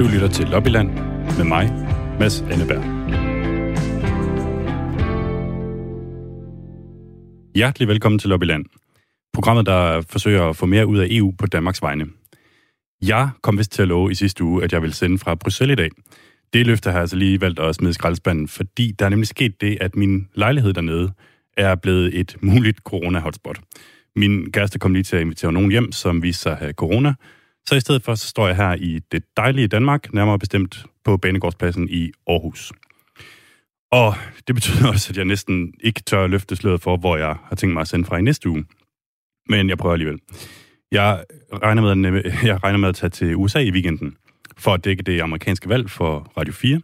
Du lytter til Lobbyland med mig, Mads Anneberg. Hjertelig velkommen til Lobbyland. Programmet, der forsøger at få mere ud af EU på Danmarks vegne. Jeg kom vist til at love i sidste uge, at jeg vil sende fra Bruxelles i dag. Det løfte har jeg altså lige valgt at smide skraldespanden, fordi der er nemlig sket det, at min lejlighed dernede er blevet et muligt corona-hotspot. Min kæreste kom lige til at invitere nogen hjem, som viste sig at have corona, så i stedet for, så står jeg her i det dejlige Danmark, nærmere bestemt på Banegårdspladsen i Aarhus. Og det betyder også, at jeg næsten ikke tør løfte sløret for, hvor jeg har tænkt mig at sende fra i næste uge. Men jeg prøver alligevel. Jeg regner med at, jeg regner med at tage til USA i weekenden for at dække det amerikanske valg for Radio 4.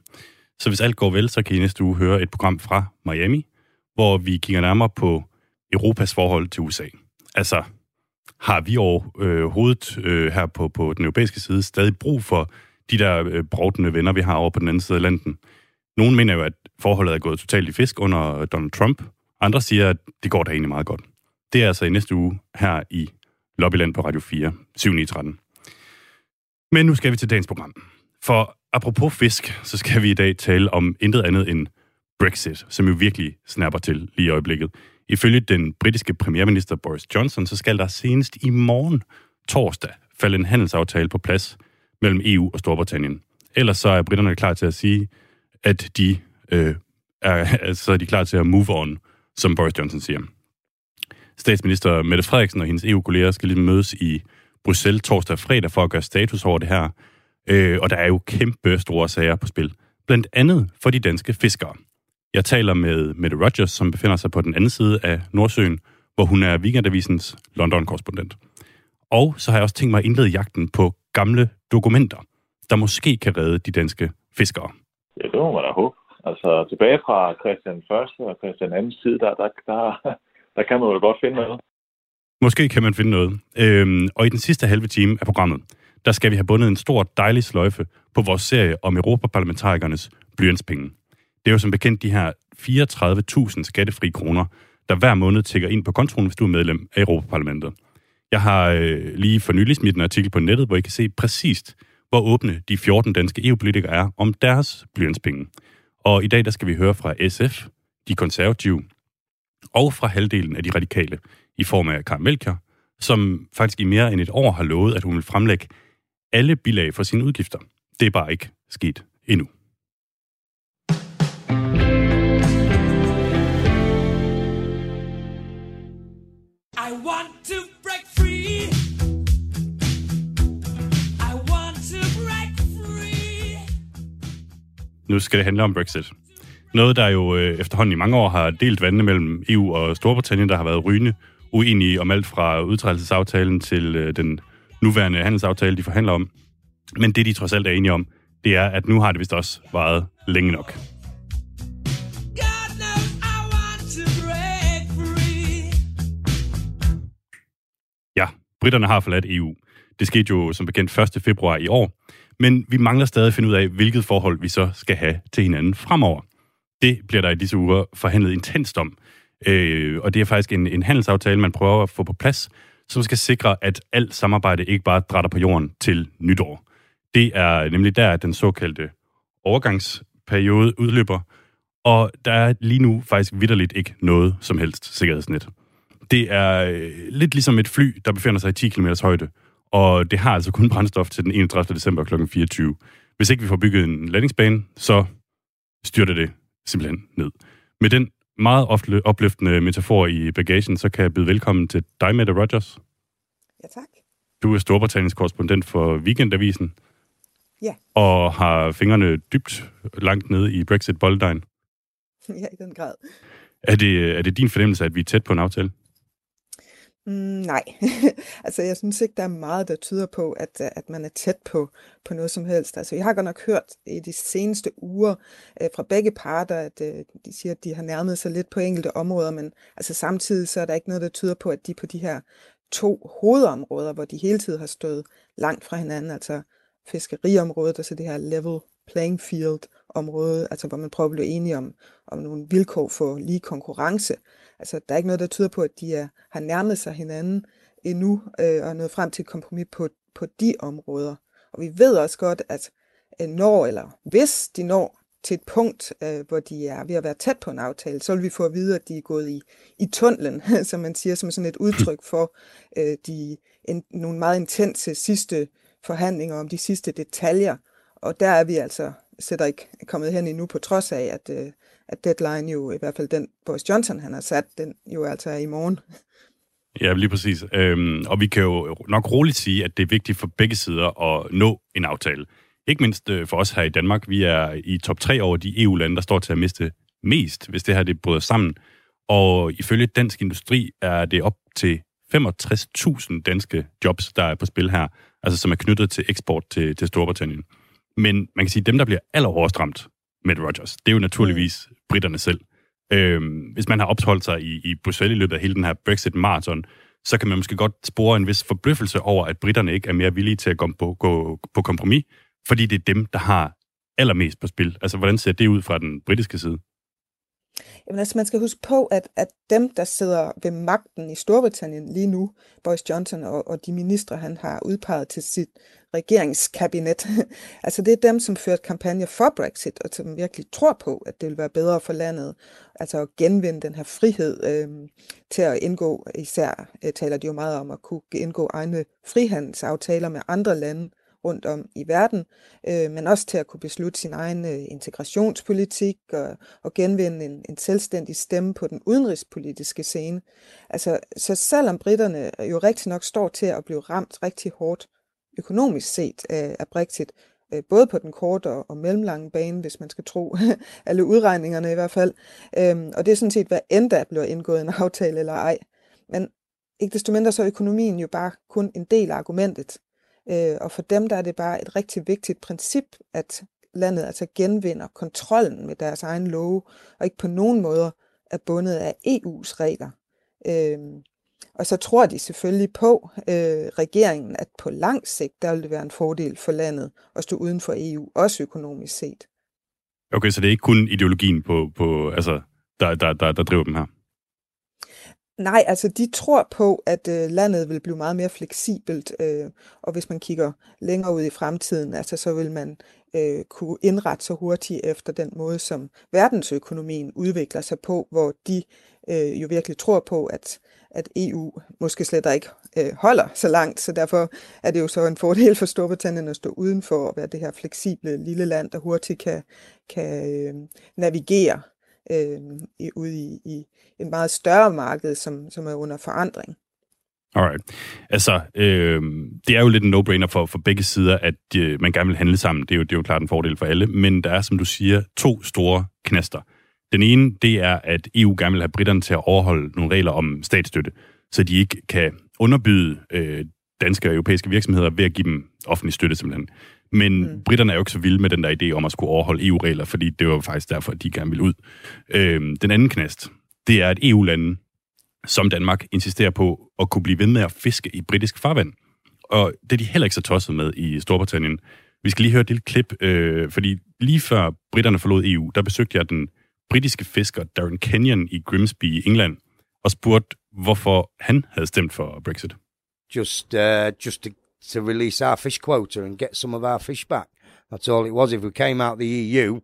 Så hvis alt går vel, så kan I næste uge høre et program fra Miami, hvor vi kigger nærmere på Europas forhold til USA. Altså, har vi overhovedet øh, øh, her på, på den europæiske side stadig brug for de der øh, brovdende venner, vi har over på den anden side af landen? Nogle mener jo, at forholdet er gået totalt i fisk under Donald Trump. Andre siger, at det går da egentlig meget godt. Det er altså i næste uge her i Lobbyland på Radio 4, 7.13. Men nu skal vi til dagens program. For apropos fisk, så skal vi i dag tale om intet andet end Brexit, som jo virkelig snapper til lige i øjeblikket. Ifølge den britiske premierminister Boris Johnson, så skal der senest i morgen torsdag falde en handelsaftale på plads mellem EU og Storbritannien. Ellers så er britterne klar til at sige, at de øh, er, altså, er de klar til at move on, som Boris Johnson siger. Statsminister Mette Frederiksen og hendes EU-kolleger skal lige mødes i Bruxelles torsdag og fredag for at gøre status over det her. Øh, og der er jo kæmpe store sager på spil. Blandt andet for de danske fiskere. Jeg taler med Mette Rogers, som befinder sig på den anden side af Nordsøen, hvor hun er Weekendavisens London-korrespondent. Og så har jeg også tænkt mig at indlede jagten på gamle dokumenter, der måske kan redde de danske fiskere. Ja, det må man da håbe. Altså tilbage fra Christian 1. og Christian 2. tid, der, der, der, der kan man jo godt finde noget. Måske kan man finde noget. Øhm, og i den sidste halve time af programmet, der skal vi have bundet en stor dejlig sløjfe på vores serie om Europaparlamentarikernes blyantspenge. Det er jo som bekendt de her 34.000 skattefri kroner, der hver måned tækker ind på kontoen, hvis du er medlem af Europaparlamentet. Jeg har øh, lige for nylig smidt en artikel på nettet, hvor I kan se præcist, hvor åbne de 14 danske EU-politikere er om deres blyantspenge. Og i dag der skal vi høre fra SF, de konservative og fra halvdelen af de radikale i form af Karl Melcher, som faktisk i mere end et år har lovet, at hun vil fremlægge alle bilag for sine udgifter. Det er bare ikke sket endnu. Nu skal det handle om Brexit. Noget, der jo øh, efterhånden i mange år har delt vandene mellem EU og Storbritannien, der har været rygende uenige om alt fra udtrædelsesaftalen til øh, den nuværende handelsaftale, de forhandler om. Men det, de trods alt er enige om, det er, at nu har det vist også varet længe nok. Ja, britterne har forladt EU. Det skete jo som bekendt 1. februar i år. Men vi mangler stadig at finde ud af, hvilket forhold vi så skal have til hinanden fremover. Det bliver der i disse uger forhandlet intenst om. Øh, og det er faktisk en, en handelsaftale, man prøver at få på plads, som skal sikre, at alt samarbejde ikke bare drætter på jorden til nytår. Det er nemlig der, at den såkaldte overgangsperiode udløber, og der er lige nu faktisk vidderligt ikke noget som helst sikkerhedsnet. Det er øh, lidt ligesom et fly, der befinder sig i 10 km højde, og det har altså kun brændstof til den 31. december kl. 24. Hvis ikke vi får bygget en landingsbane, så styrter det simpelthen ned. Med den meget opløftende metafor i bagagen, så kan jeg byde velkommen til dig, Mette Rogers. Ja, tak. Du er Storbritanniens korrespondent for Weekendavisen. Ja. Og har fingrene dybt langt nede i Brexit-bolledejen. Ja, i den grad. Er det, er det din fornemmelse, at vi er tæt på en aftale? Mm, nej, altså jeg synes ikke, der er meget, der tyder på, at, øh, at man er tæt på, på noget som helst. Altså jeg har godt nok hørt i de seneste uger øh, fra begge parter, at øh, de siger, at de har nærmet sig lidt på enkelte områder, men altså samtidig så er der ikke noget, der tyder på, at de på de her to hovedområder, hvor de hele tiden har stået langt fra hinanden, altså fiskeriområdet og så det her level playing field område, altså hvor man prøver at blive enige om, om nogle vilkår for lige konkurrence. Altså der er ikke noget, der tyder på, at de er, har nærmet sig hinanden endnu øh, og nået frem til et kompromis på, på de områder. Og vi ved også godt, at øh, når, eller hvis de når til et punkt, øh, hvor de er ved at være tæt på en aftale, så vil vi få at vide, at de er gået i, i tunnelen, som man siger, som sådan et udtryk for øh, de, en, nogle meget intense sidste forhandlinger om de sidste detaljer. Og der er vi altså sætter ikke kommet hen endnu, på trods af, at, øh, at deadline jo, i hvert fald den Boris Johnson han har sat, den jo altså er i morgen. Ja, lige præcis. Øhm, og vi kan jo nok roligt sige, at det er vigtigt for begge sider at nå en aftale. Ikke mindst øh, for os her i Danmark. Vi er i top 3 over de EU-lande, der står til at miste mest, hvis det her det bryder sammen. Og ifølge Dansk Industri er det op til 65.000 danske jobs, der er på spil her, altså som er knyttet til eksport til, til Storbritannien. Men man kan sige, at dem, der bliver allerhårdest ramt med Rogers, det er jo naturligvis mm. britterne selv. Øhm, hvis man har opholdt sig i, i Bruxelles i løbet af hele den her Brexit-marathon, så kan man måske godt spore en vis forbløffelse over, at britterne ikke er mere villige til at gå på, gå på kompromis, fordi det er dem, der har allermest på spil. Altså, hvordan ser det ud fra den britiske side? Jamen altså, man skal huske på, at, at dem, der sidder ved magten i Storbritannien lige nu, Boris Johnson og, og de ministre, han har udpeget til sit regeringskabinet, altså det er dem, som førte kampagne for Brexit, og som virkelig tror på, at det vil være bedre for landet, altså at genvinde den her frihed øh, til at indgå, især øh, taler de jo meget om at kunne indgå egne frihandelsaftaler med andre lande, rundt om i verden, øh, men også til at kunne beslutte sin egen øh, integrationspolitik og, og genvinde en, en selvstændig stemme på den udenrigspolitiske scene. Altså, så selvom britterne jo rigtig nok står til at blive ramt rigtig hårdt økonomisk set af, af Brexit, øh, både på den korte og, og mellemlange bane, hvis man skal tro alle udregningerne i hvert fald. Øhm, og det er sådan set, hvad end der bliver indgået en aftale eller ej. Men ikke desto mindre så er økonomien jo bare kun en del af argumentet. Øh, og for dem der er det bare et rigtig vigtigt princip, at landet altså genvinder kontrollen med deres egen love, og ikke på nogen måder er bundet af EU's regler. Øh, og så tror de selvfølgelig på øh, regeringen, at på lang sigt, der vil det være en fordel for landet at stå uden for EU, også økonomisk set. Okay, så det er ikke kun ideologien, på, på, altså, der, der, der, der driver dem her? Nej, altså de tror på, at øh, landet vil blive meget mere fleksibelt, øh, og hvis man kigger længere ud i fremtiden, altså så vil man øh, kunne indrette sig hurtigt efter den måde, som verdensøkonomien udvikler sig på, hvor de øh, jo virkelig tror på, at, at EU måske slet ikke øh, holder så langt, så derfor er det jo så en fordel for Storbritannien at stå udenfor og være det her fleksible lille land, der hurtigt kan, kan øh, navigere øh, i, ude i, i et meget større marked, som, som er under forandring. Alright. Altså, øh, det er jo lidt en no-brainer for, for begge sider, at øh, man gerne vil handle sammen. Det er, jo, det er jo klart en fordel for alle. Men der er, som du siger, to store knaster. Den ene, det er, at EU gerne vil have britterne til at overholde nogle regler om statsstøtte, så de ikke kan underbyde øh, danske og europæiske virksomheder ved at give dem offentlig støtte simpelthen. Men mm. britterne er jo ikke så vilde med den der idé om at skulle overholde EU-regler, fordi det var faktisk derfor, at de gerne vil ud. Øh, den anden knast, det er, at EU-lande som Danmark insisterer på at kunne blive ved med at fiske i britisk farvand. Og det er de heller ikke så tosset med i Storbritannien. Vi skal lige høre et lille klip, øh, fordi lige før britterne forlod EU, der besøgte jeg den britiske fisker Darren Kenyon i Grimsby i England, og spurgte, hvorfor han havde stemt for Brexit. Just, uh, just to, to release our fish quota and get some of our fish back. That's all it was. If we came out the EU,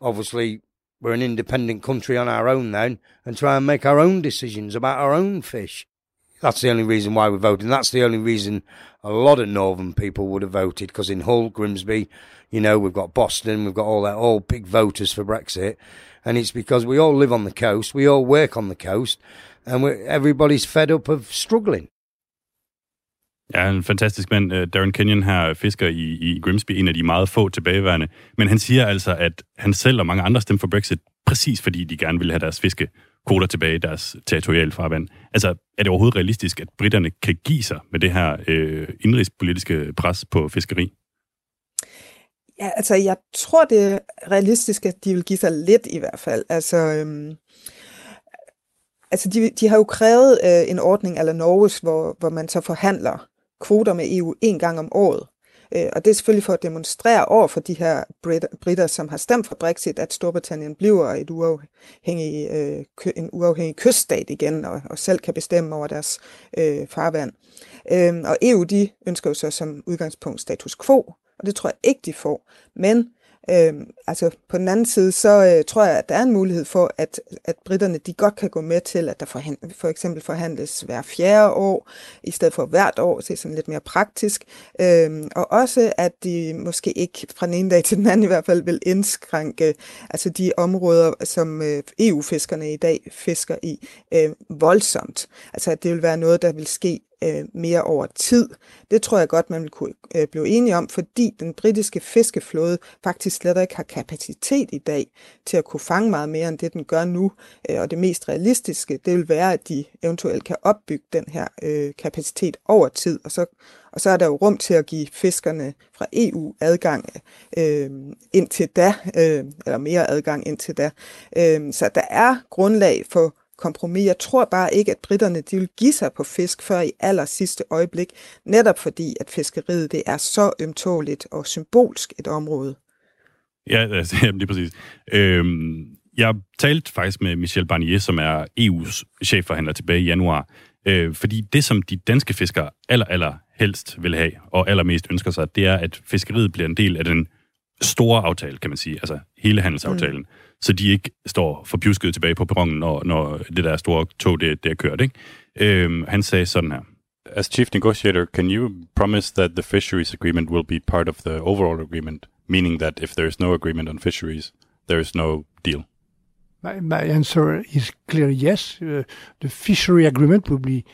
obviously we're an independent country on our own then and try and make our own decisions about our own fish. That's the only reason why we voted. And that's the only reason a lot of northern people would have voted because in Hull, Grimsby, you know, we've got Boston, we've got all that, all big voters for Brexit. And it's because we all live on the coast, we all work on the coast, and everybody's fed up of struggling. Ja, en fantastisk mand. Øh, Darren Kenyon her, fisker i, i Grimsby, en af de meget få tilbageværende. Men han siger altså, at han selv og mange andre stemmer for Brexit, præcis fordi de gerne vil have deres fiskekoder tilbage i deres territoriale farvand. Altså, er det overhovedet realistisk, at britterne kan give sig med det her øh, indrigspolitiske pres på fiskeri? Ja, altså, jeg tror, det er realistisk, at de vil give sig lidt i hvert fald. Altså, øhm, altså de, de har jo krævet øh, en ordning eller Norges, hvor, hvor man så forhandler kvoter med EU en gang om året. Øh, og det er selvfølgelig for at demonstrere over for de her britter, som har stemt for Brexit, at Storbritannien bliver et uafhængig, øh, en uafhængig kyststat igen, og, og selv kan bestemme over deres øh, farvand. Øh, og EU, de ønsker jo så som udgangspunkt status quo, og det tror jeg ikke, de får. Men Øh, altså på den anden side, så øh, tror jeg, at der er en mulighed for, at, at britterne de godt kan gå med til, at der for, for eksempel forhandles hver fjerde år, i stedet for hvert år, så det er sådan lidt mere praktisk. Øh, og også, at de måske ikke fra den ene dag til den anden i hvert fald vil indskrænke altså de områder, som øh, EU-fiskerne i dag fisker i, øh, voldsomt. Altså at det vil være noget, der vil ske øh, mere over tid. Det tror jeg godt, man vil kunne øh, blive enige om, fordi den britiske fiskeflåde faktisk slet ikke har kapacitet i dag til at kunne fange meget mere, end det den gør nu. Øh, og det mest realistiske, det vil være, at de eventuelt kan opbygge den her øh, kapacitet over tid, og så, og så er der jo rum til at give fiskerne fra EU adgang øh, indtil da, øh, eller mere adgang indtil da. Øh, så der er grundlag for kompromis. Jeg tror bare ikke, at britterne de vil give sig på fisk før i aller sidste øjeblik, netop fordi, at fiskeriet det er så ømtåligt og symbolsk et område. Ja, altså, jamen, lige præcis. Øhm, jeg talte faktisk med Michel Barnier, som er EU's chefforhandler tilbage i januar, øh, fordi det, som de danske fiskere aller, aller helst vil have, og allermest ønsker sig, det er, at fiskeriet bliver en del af den store aftale, kan man sige, altså hele handelsaftalen. Mm så de ikke står forpjusket tilbage på perronen, når, når det der store tog, det, det er kørt. Ikke? Øhm, han sagde sådan her. As chief negotiator, can you promise that the fisheries agreement will be part of the overall agreement, meaning that if there is no agreement on fisheries, there is no deal? My, my answer is clearly yes. Uh, the fishery agreement will be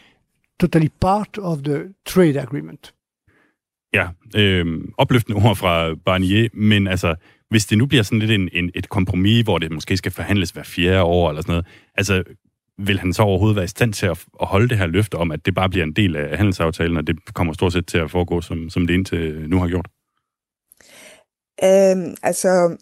totally part of the trade agreement. Ja, øh, opløftende ord fra Barnier, men altså, hvis det nu bliver sådan lidt en, en, et kompromis, hvor det måske skal forhandles hver fjerde år eller sådan noget, altså vil han så overhovedet være i stand til at, at holde det her løfte om, at det bare bliver en del af handelsaftalen, og det kommer stort set til at foregå, som, som det indtil nu har gjort? Øhm, altså,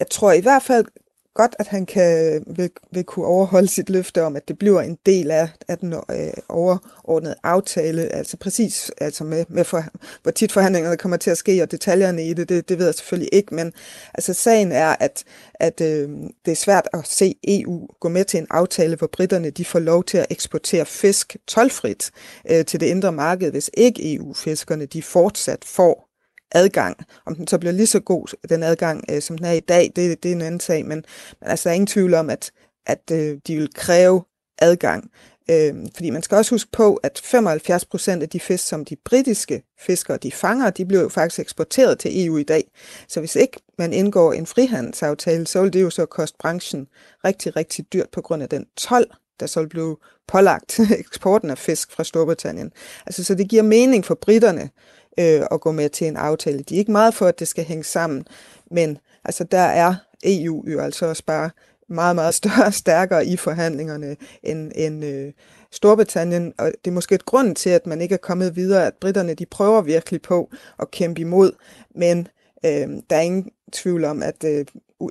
jeg tror i hvert fald godt, at han kan, vil, vil kunne overholde sit løfte om, at det bliver en del af, af den øh, overordnede aftale, altså præcis altså med, med for, hvor tit forhandlingerne kommer til at ske, og detaljerne i det, det, det ved jeg selvfølgelig ikke, men altså sagen er, at, at øh, det er svært at se EU gå med til en aftale, hvor britterne de får lov til at eksportere fisk tolvfrit øh, til det indre marked, hvis ikke EU-fiskerne de fortsat får adgang. Om den så bliver lige så god, den adgang, øh, som den er i dag, det, det er en anden sag, men, men altså, der er ingen tvivl om, at, at øh, de vil kræve adgang. Øh, fordi man skal også huske på, at 75 procent af de fisk, som de britiske fiskere de fanger, de bliver jo faktisk eksporteret til EU i dag. Så hvis ikke man indgår en frihandelsaftale, så vil det jo så koste branchen rigtig, rigtig dyrt på grund af den 12 der så blev pålagt eksporten af fisk fra Storbritannien. Altså, så det giver mening for britterne øh, at gå med til en aftale. De er ikke meget for, at det skal hænge sammen, men altså, der er EU jo altså også bare meget, meget større og stærkere i forhandlingerne end, end øh, Storbritannien, og det er måske et grund til, at man ikke er kommet videre, at britterne de prøver virkelig på at kæmpe imod, men øh, der er ingen tvivl om, at øh,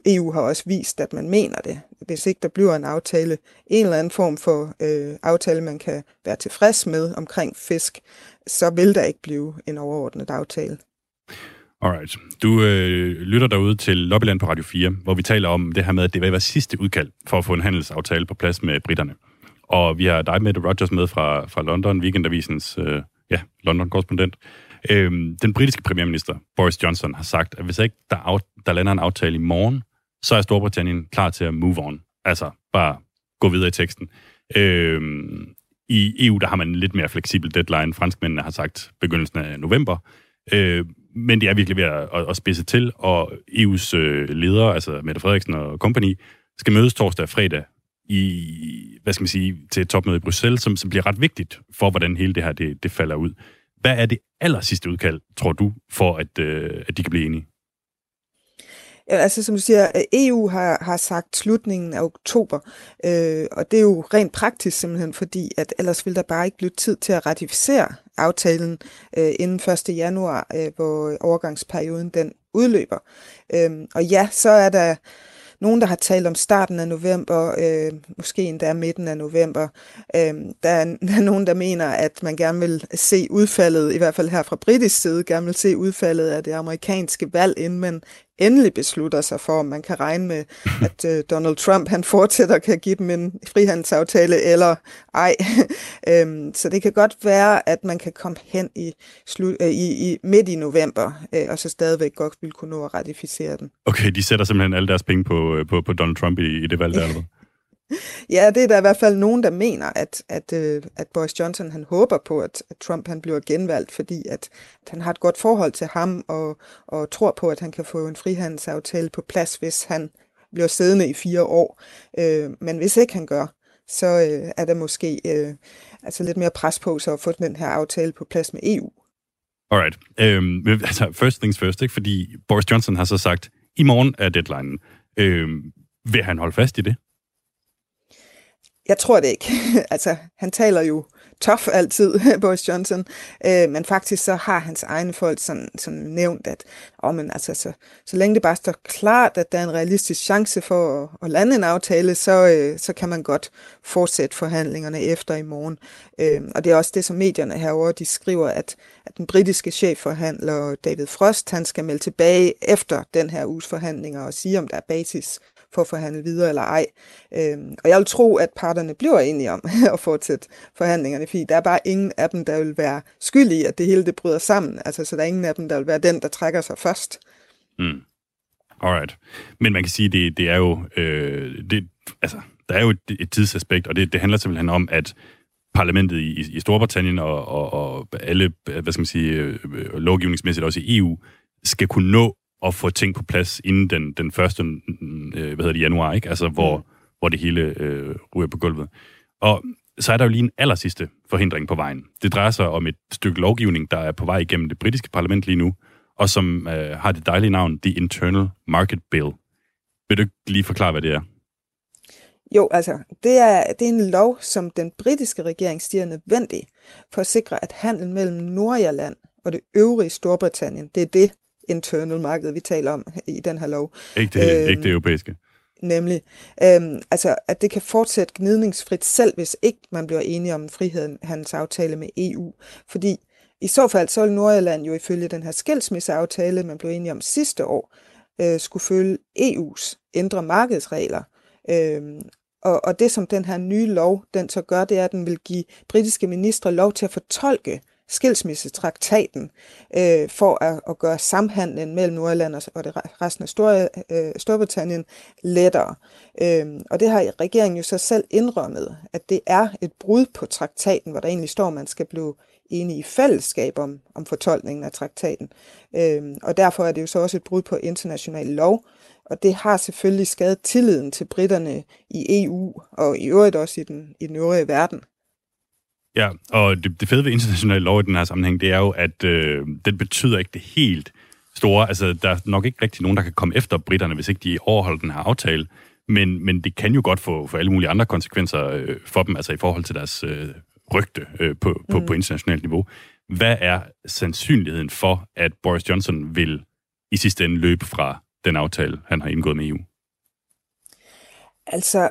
EU har også vist, at man mener det. Hvis ikke der bliver en aftale, en eller anden form for øh, aftale, man kan være tilfreds med omkring fisk, så vil der ikke blive en overordnet aftale. Alright. Du øh, lytter derude til Lobbyland på Radio 4, hvor vi taler om det her med, at det var sidste udkald for at få en handelsaftale på plads med britterne. Og vi har dig, med Rogers, med fra, fra London, Weekendavisens øh, ja, London-korrespondent. Øhm, den britiske premierminister, Boris Johnson, har sagt, at hvis ikke der, af, der lander en aftale i morgen, så er Storbritannien klar til at move on. Altså, bare gå videre i teksten. Øhm, i EU, der har man en lidt mere fleksibel deadline. Franskmændene har sagt begyndelsen af november. Øh, men det er virkelig ved at, at, at spidse til, og EU's øh, ledere, altså Mette Frederiksen og company, skal mødes torsdag og fredag i, hvad skal man sige, til et topmøde i Bruxelles, som, som bliver ret vigtigt for, hvordan hele det her det, det falder ud. Hvad er det aller sidste udkald, tror du, for at, øh, at de kan blive enige? Altså som du siger, EU har, har sagt slutningen af oktober, øh, og det er jo rent praktisk simpelthen, fordi at ellers vil der bare ikke blive tid til at ratificere aftalen øh, inden 1. januar, øh, hvor overgangsperioden den udløber. Øh, og ja, så er der nogen, der har talt om starten af november, øh, måske endda midten af november. Øh, der, er, der er nogen, der mener, at man gerne vil se udfaldet, i hvert fald her fra britisk side, gerne vil se udfaldet af det amerikanske valg, inden man endelig beslutter sig for, om man kan regne med, at øh, Donald Trump han fortsætter kan give dem en frihandelsaftale eller ej. øhm, så det kan godt være, at man kan komme hen i, slu, øh, i, i midt i november, øh, og så stadigvæk godt vil kunne nå at ratificere den. Okay, de sætter simpelthen alle deres penge på, øh, på, på Donald Trump i, i det valg der, eller Ja, det er der i hvert fald nogen, der mener, at, at, øh, at Boris Johnson han håber på, at, at Trump han bliver genvalgt, fordi at, at han har et godt forhold til ham, og, og tror på, at han kan få en frihandelsaftale på plads, hvis han bliver siddende i fire år. Øh, men hvis ikke han gør, så øh, er der måske øh, altså lidt mere pres på så at få den her aftale på plads med EU. Alright. Øhm, altså, first things first, ikke? fordi Boris Johnson har så sagt, i morgen er deadline. Øhm, vil han holde fast i det? Jeg tror det ikke. altså, han taler jo tof altid, Boris Johnson, øh, men faktisk så har hans egne folk sådan, sådan nævnt, at oh, men altså, så, så længe det bare står klart, at der er en realistisk chance for at, at lande en aftale, så, øh, så kan man godt fortsætte forhandlingerne efter i morgen. Øh, og det er også det, som medierne herover de skriver, at, at den britiske chefforhandler David Frost, han skal melde tilbage efter den her uges forhandlinger og sige, om der er basis for at forhandle videre eller ej. Øhm, og jeg vil tro, at parterne bliver enige om at fortsætte forhandlingerne, fordi der er bare ingen af dem, der vil være skyldig, i, at det hele det bryder sammen. Altså, så der er ingen af dem, der vil være den, der trækker sig først. Mm. Alright. Men man kan sige, det, det er jo... Øh, det, altså, der er jo et, et tidsaspekt, og det, det handler simpelthen om, at parlamentet i, i Storbritannien og, og, og alle, hvad skal man sige, øh, øh, lovgivningsmæssigt også i EU, skal kunne nå at få ting på plads inden den, den første øh, hvad hedder det, januar, ikke? Altså, hvor, mm. hvor det hele øh, ryger på gulvet. Og så er der jo lige en aller sidste forhindring på vejen. Det drejer sig om et stykke lovgivning, der er på vej igennem det britiske parlament lige nu, og som øh, har det dejlige navn The Internal Market Bill. Vil du ikke lige forklare, hvad det er? Jo, altså, det er, det er en lov, som den britiske regering siger er nødvendig for at sikre, at handel mellem Nordirland og det øvrige Storbritannien, det er det, internal market, vi taler om i den her lov. Ikke det, øhm, ikke det europæiske. Nemlig, øhm, altså at det kan fortsætte gnidningsfrit selv, hvis ikke man bliver enige om frihandelsaftale med EU. Fordi i så fald, så vil Nordjylland jo ifølge den her skilsmisseaftale, man blev enige om sidste år, øh, skulle følge EU's indre markedsregler. Øhm, og, og det, som den her nye lov, den så gør, det er, at den vil give britiske ministre lov til at fortolke skilsmissetraktaten øh, for at, at gøre samhandlen mellem Nordjylland og det resten af Stor, øh, Storbritannien lettere. Øh, og det har regeringen jo så selv indrømmet, at det er et brud på traktaten, hvor der egentlig står, at man skal blive enige i fællesskab om, om fortolkningen af traktaten. Øh, og derfor er det jo så også et brud på international lov, og det har selvfølgelig skadet tilliden til britterne i EU, og i øvrigt også i den, i den øvrige verden. Ja, og det, det fede ved international lov i den her sammenhæng, det er jo, at øh, den betyder ikke det helt store. Altså, der er nok ikke rigtig nogen, der kan komme efter britterne, hvis ikke de overholder den her aftale. Men, men det kan jo godt få, få alle mulige andre konsekvenser øh, for dem, altså i forhold til deres øh, rygte øh, på, på, mm. på internationalt niveau. Hvad er sandsynligheden for, at Boris Johnson vil i sidste ende løbe fra den aftale, han har indgået med EU? Altså,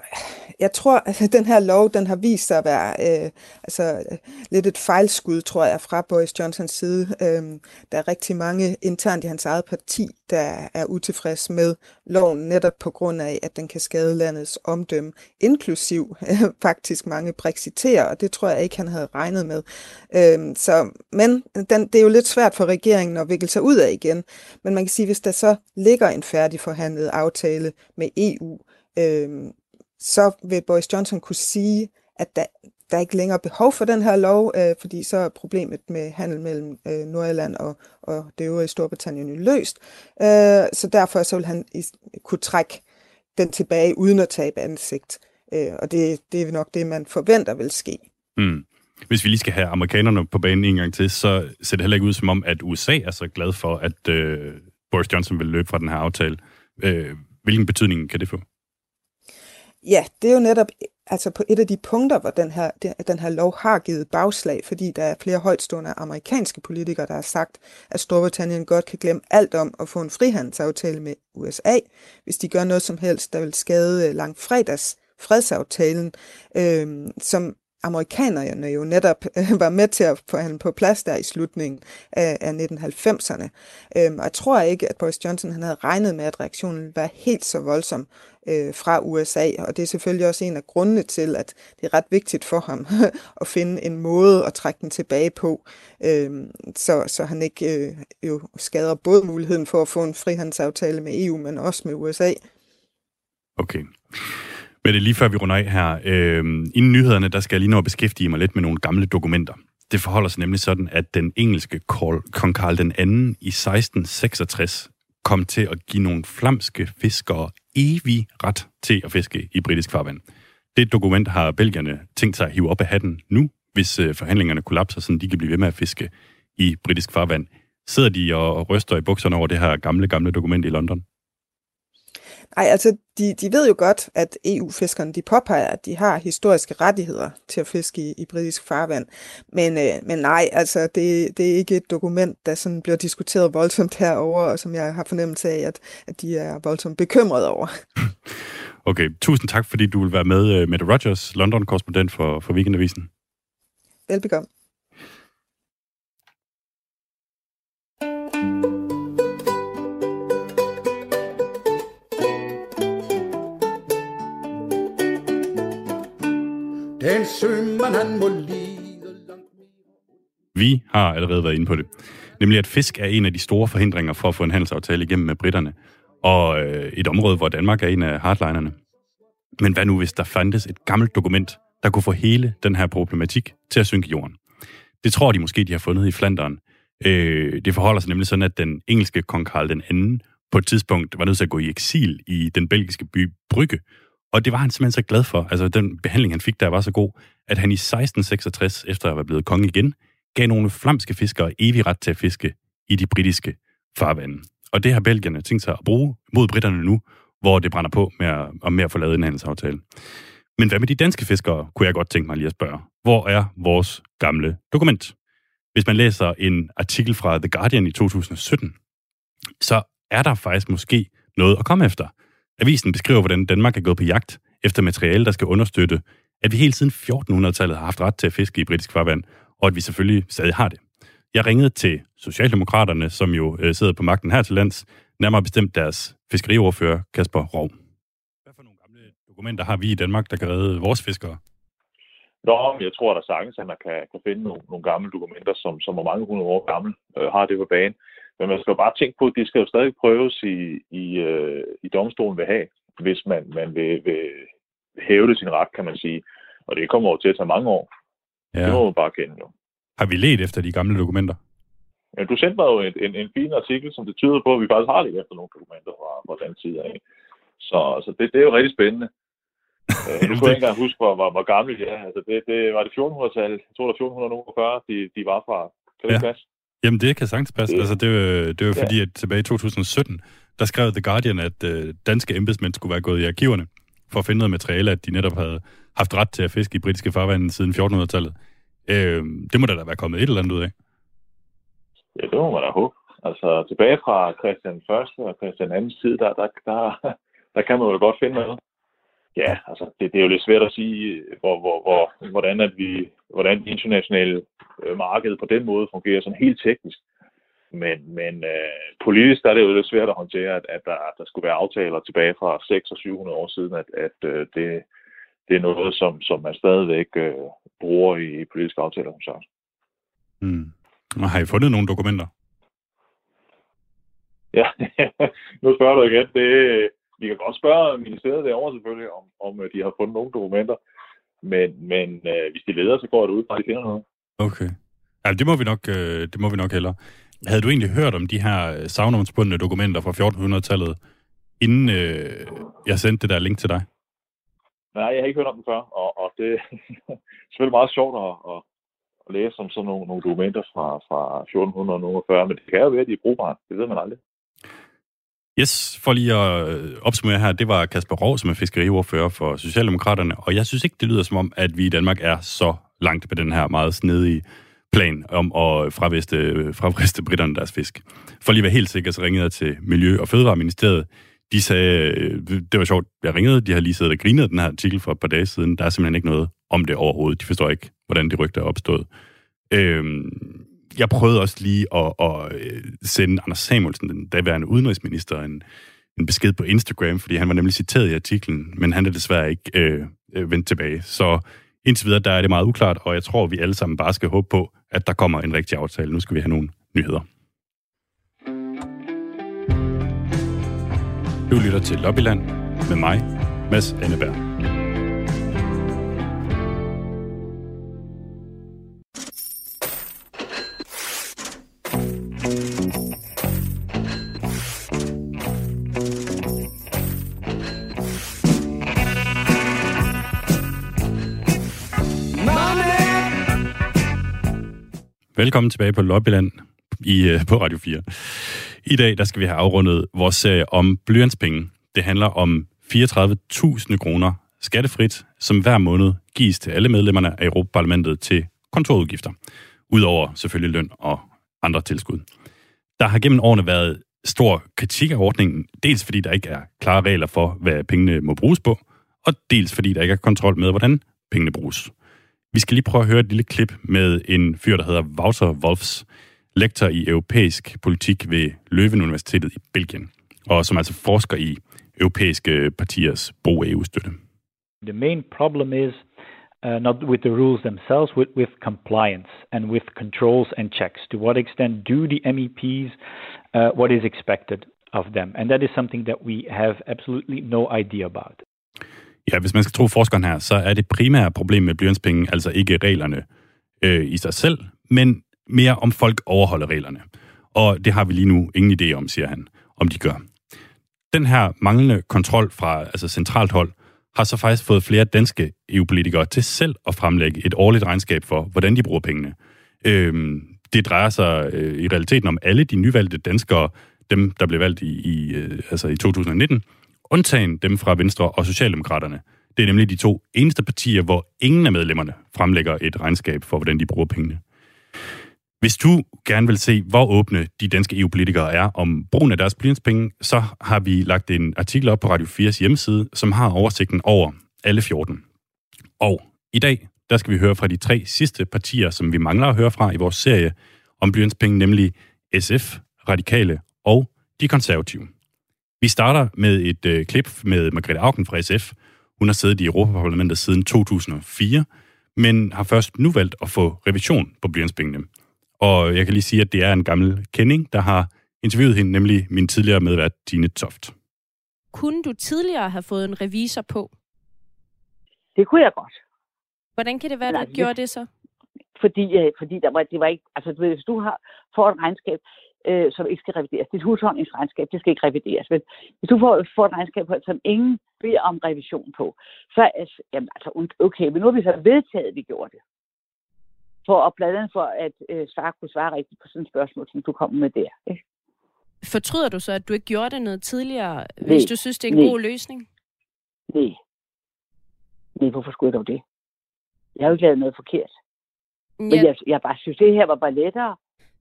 jeg tror, at den her lov, den har vist sig at være øh, altså, lidt et fejlskud, tror jeg, fra Boris Johnsons side. Øh, der er rigtig mange internt i hans eget parti, der er utilfreds med loven, netop på grund af, at den kan skade landets omdømme, inklusiv øh, faktisk mange brexiterer, og det tror jeg ikke, han havde regnet med. Øh, så, men den, det er jo lidt svært for regeringen at vikle sig ud af igen. Men man kan sige, hvis der så ligger en færdig forhandlet aftale med EU, øh, så vil Boris Johnson kunne sige, at der, der er ikke længere behov for den her lov, øh, fordi så er problemet med handel mellem øh, Nordjylland og, og det øvrige Storbritannien jo løst. Øh, så derfor så vil han i, kunne trække den tilbage uden at tabe ansigt. Øh, og det, det er nok det, man forventer vil ske. Mm. Hvis vi lige skal have amerikanerne på banen en gang til, så ser det heller ikke ud som om, at USA er så glad for, at øh, Boris Johnson vil løbe fra den her aftale. Øh, hvilken betydning kan det få? Ja, det er jo netop altså på et af de punkter, hvor den her, den her lov har givet bagslag, fordi der er flere højtstående amerikanske politikere, der har sagt, at Storbritannien godt kan glemme alt om at få en frihandelsaftale med USA, hvis de gør noget som helst, der vil skade øh, langfredags fredsaftalen, øh, som amerikanerne jo netop øh, var med til at få på plads der i slutningen af, af 1990'erne. Øhm, og jeg tror ikke, at Boris Johnson han havde regnet med, at reaktionen ville være helt så voldsom øh, fra USA, og det er selvfølgelig også en af grundene til, at det er ret vigtigt for ham at finde en måde at trække den tilbage på, øh, så, så han ikke øh, jo skader både muligheden for at få en frihandelsaftale med EU, men også med USA. Okay. Men det er lige før vi runder af her. Øh, inden nyhederne, der skal jeg lige nå at beskæftige mig lidt med nogle gamle dokumenter. Det forholder sig nemlig sådan, at den engelske kong Karl den anden i 1666 kom til at give nogle flamske fiskere evig ret til at fiske i britisk farvand. Det dokument har belgierne tænkt sig at hive op af hatten nu, hvis øh, forhandlingerne kollapser, så de kan blive ved med at fiske i britisk farvand. Sidder de og ryster i bukserne over det her gamle, gamle dokument i London? Nej, altså, de, de ved jo godt, at EU-fiskerne, de påpeger, at de har historiske rettigheder til at fiske i, i britisk farvand. Men, øh, men nej, altså, det, det er ikke et dokument, der sådan bliver diskuteret voldsomt herover, og som jeg har fornemmelse af, at, at de er voldsomt bekymrede over. Okay, tusind tak, fordi du vil være med, øh, Mette Rogers, London-korrespondent for, for Weekendavisen. Velbekomme. Den sømand, han må lide langt Vi har allerede været inde på det. Nemlig, at fisk er en af de store forhindringer for at få en handelsaftale igennem med britterne. Og øh, et område, hvor Danmark er en af hardlinerne. Men hvad nu, hvis der fandtes et gammelt dokument, der kunne få hele den her problematik til at synke i jorden? Det tror de måske, de har fundet i Flanderen. Øh, det forholder sig nemlig sådan, at den engelske kong Karl den anden på et tidspunkt var nødt til at gå i eksil i den belgiske by Brygge, og det var han simpelthen så glad for. Altså, den behandling, han fik der, var så god, at han i 1666, efter at være blevet konge igen, gav nogle flamske fiskere evig ret til at fiske i de britiske farvande. Og det har belgierne tænkt sig at bruge mod britterne nu, hvor det brænder på med at, og med at få lavet en handelsaftale. Men hvad med de danske fiskere, kunne jeg godt tænke mig lige at spørge. Hvor er vores gamle dokument? Hvis man læser en artikel fra The Guardian i 2017, så er der faktisk måske noget at komme efter. Avisen beskriver, hvordan Danmark er gået på jagt efter materiale, der skal understøtte, at vi hele siden 1400-tallet har haft ret til at fiske i britisk farvand, og at vi selvfølgelig stadig har det. Jeg ringede til Socialdemokraterne, som jo øh, sidder på magten her til lands, nærmere bestemt deres fiskeriordfører, Kasper Rov. Hvad for nogle gamle dokumenter har vi i Danmark, der kan redde vores fiskere? Nå, jeg tror der sagtens, at man kan, kan finde nogle, nogle gamle dokumenter, som, som er mange hundrede år gamle, øh, har det på banen. Men man skal jo bare tænke på, at det skal jo stadig prøves i, i, øh, i domstolen ved have, hvis man, man vil, vil hæve sin ret, kan man sige. Og det kommer over til at tage mange år. Ja. Det må man bare kende jo. Har vi let efter de gamle dokumenter? Ja, du sendte mig jo en, en, en fin artikel, som det tyder på, at vi faktisk har lidt efter nogle dokumenter fra, fra den tid af. Så, så det, det er jo rigtig spændende. øh, nu kunne jeg ikke engang huske, hvor, hvor, hvor gamle de er. Altså, det, det var det 1400-tallet. Jeg tror, det var 1440, de, de var fra. Kan det ja. passe? Jamen, det kan sagtens passe. Det, altså, det, var, det var ja. fordi, at tilbage i 2017, der skrev The Guardian, at øh, danske embedsmænd skulle være gået i arkiverne for at finde noget materiale, at de netop havde haft ret til at fiske i britiske farvande siden 1400-tallet. Øh, det må da da være kommet et eller andet ud af. Ja, det må man da håbe. Altså, tilbage fra Christian 1. og Christian 2. tid, der, der, der, der kan man jo godt finde noget. Ja, altså, det, det er jo lidt svært at sige, hvor, hvor, hvor, hvordan, at vi, hvordan det internationale øh, marked på den måde fungerer sådan helt teknisk. Men, men øh, politisk der er det jo lidt svært at håndtere, at, at der, der skulle være aftaler tilbage fra 600 og 700 år siden, at, at øh, det, det er noget, som, som man stadigvæk øh, bruger i, i politiske aftaler, som sagt. Mm. Og har I fundet nogle dokumenter? Ja, nu spørger du igen. Det, vi kan godt spørge ministeriet derovre selvfølgelig, om, om øh, de har fundet nogle dokumenter. Men, men øh, hvis de leder, så går det ud fra, at de finder noget. Okay. Ja, det må vi nok, øh, det må vi nok hellere. Havde du egentlig hørt om de her øh, savnomsbundne dokumenter fra 1400-tallet, inden øh, jeg sendte det der link til dig? Nej, jeg har ikke hørt om dem før, og, og det er selvfølgelig meget sjovt at, at, at læse om sådan nogle, nogle dokumenter fra, fra 1440, men det kan jo være, at de er brugbare. Det ved man aldrig. Yes, for lige at øh, opsummere her, det var Kasper Rov, som er fiskeriordfører for Socialdemokraterne, og jeg synes ikke, det lyder som om, at vi i Danmark er så langt på den her meget snedige plan om at fraveste, øh, fraveste britterne deres fisk. For lige at være helt sikker, så ringede jeg til Miljø- og Fødevareministeriet. De sagde, øh, det var sjovt, jeg ringede, de har lige siddet og grinet den her artikel for et par dage siden. Der er simpelthen ikke noget om det overhovedet. De forstår ikke, hvordan det rygte er opstået. Øhm, jeg prøvede også lige at, at øh, sende Anders Samuelsen, den daværende udenrigsminister, en, en besked på Instagram, fordi han var nemlig citeret i artiklen, men han er desværre ikke øh, øh, vendt tilbage. Så indtil videre, der er det meget uklart, og jeg tror, vi alle sammen bare skal håbe på, at der kommer en rigtig aftale. Nu skal vi have nogle nyheder. Du lytter til Lobbyland med mig, Mads Anneberg. Velkommen tilbage på Lobbyland i, øh, på Radio 4. I dag der skal vi have afrundet vores serie om blyantspenge. Det handler om 34.000 kroner skattefrit, som hver måned gives til alle medlemmerne af Europaparlamentet til kontorudgifter. Udover selvfølgelig løn og andre tilskud. Der har gennem årene været stor kritik af ordningen, dels fordi der ikke er klare regler for, hvad pengene må bruges på, og dels fordi der ikke er kontrol med, hvordan pengene bruges. Vi skal lige prøve at høre et lille klip med en fyr, der hedder Wouter Wolfs, lektor i europæisk politik ved Løven Universitetet i Belgien, og som altså forsker i europæiske partiers brug af EU-støtte. The main problem is uh, not with the rules themselves, with, with compliance and with controls and checks. To what extent do the MEPs uh, what is expected of them? And that is something that we have absolutely no idea about. Ja, hvis man skal tro forskeren her, så er det primære problem med blyantspenge altså ikke reglerne øh, i sig selv, men mere om folk overholder reglerne. Og det har vi lige nu ingen idé om, siger han, om de gør. Den her manglende kontrol fra altså centralt hold har så faktisk fået flere danske EU-politikere til selv at fremlægge et årligt regnskab for, hvordan de bruger pengene. Øhm, det drejer sig øh, i realiteten om alle de nyvalgte danskere, dem der blev valgt i, i, øh, altså i 2019, undtagen dem fra Venstre og Socialdemokraterne. Det er nemlig de to eneste partier, hvor ingen af medlemmerne fremlægger et regnskab for, hvordan de bruger pengene. Hvis du gerne vil se, hvor åbne de danske EU-politikere er om brugen af deres blyantspenge, så har vi lagt en artikel op på Radio 4's hjemmeside, som har oversigten over alle 14. Og i dag, der skal vi høre fra de tre sidste partier, som vi mangler at høre fra i vores serie om blyantspenge, nemlig SF, Radikale og de konservative. Vi starter med et øh, klip med Margrethe Auken fra SF. Hun har siddet i Europaparlamentet siden 2004, men har først nu valgt at få revision på blyantspengene. Og jeg kan lige sige, at det er en gammel kending, der har interviewet hende, nemlig min tidligere medvært, Tine Toft. Kunne du tidligere have fået en revisor på? Det kunne jeg godt. Hvordan kan det være, at du gjorde det så? Fordi, øh, fordi der var, det var ikke, altså du ved, hvis du har, får et regnskab, øh, som ikke skal revideres, dit husholdningsregnskab, det skal ikke revideres. Men hvis du får, får et regnskab, som ingen beder om revision på, så er jamen, altså, okay, men nu har vi så vedtaget, at vi gjorde det. For, og blandt andet for, at øh, Sara kunne svare rigtigt på sådan et spørgsmål, som du kom med der. Ikke? Fortryder du så, at du ikke gjorde det noget tidligere, Nej, hvis du synes, det er en nej. god løsning? Nej. Nej, hvorfor skulle jeg dog det? Jeg har jo ikke lavet noget forkert. Men Ja. jeg, jeg bare synes, det her var bare lettere.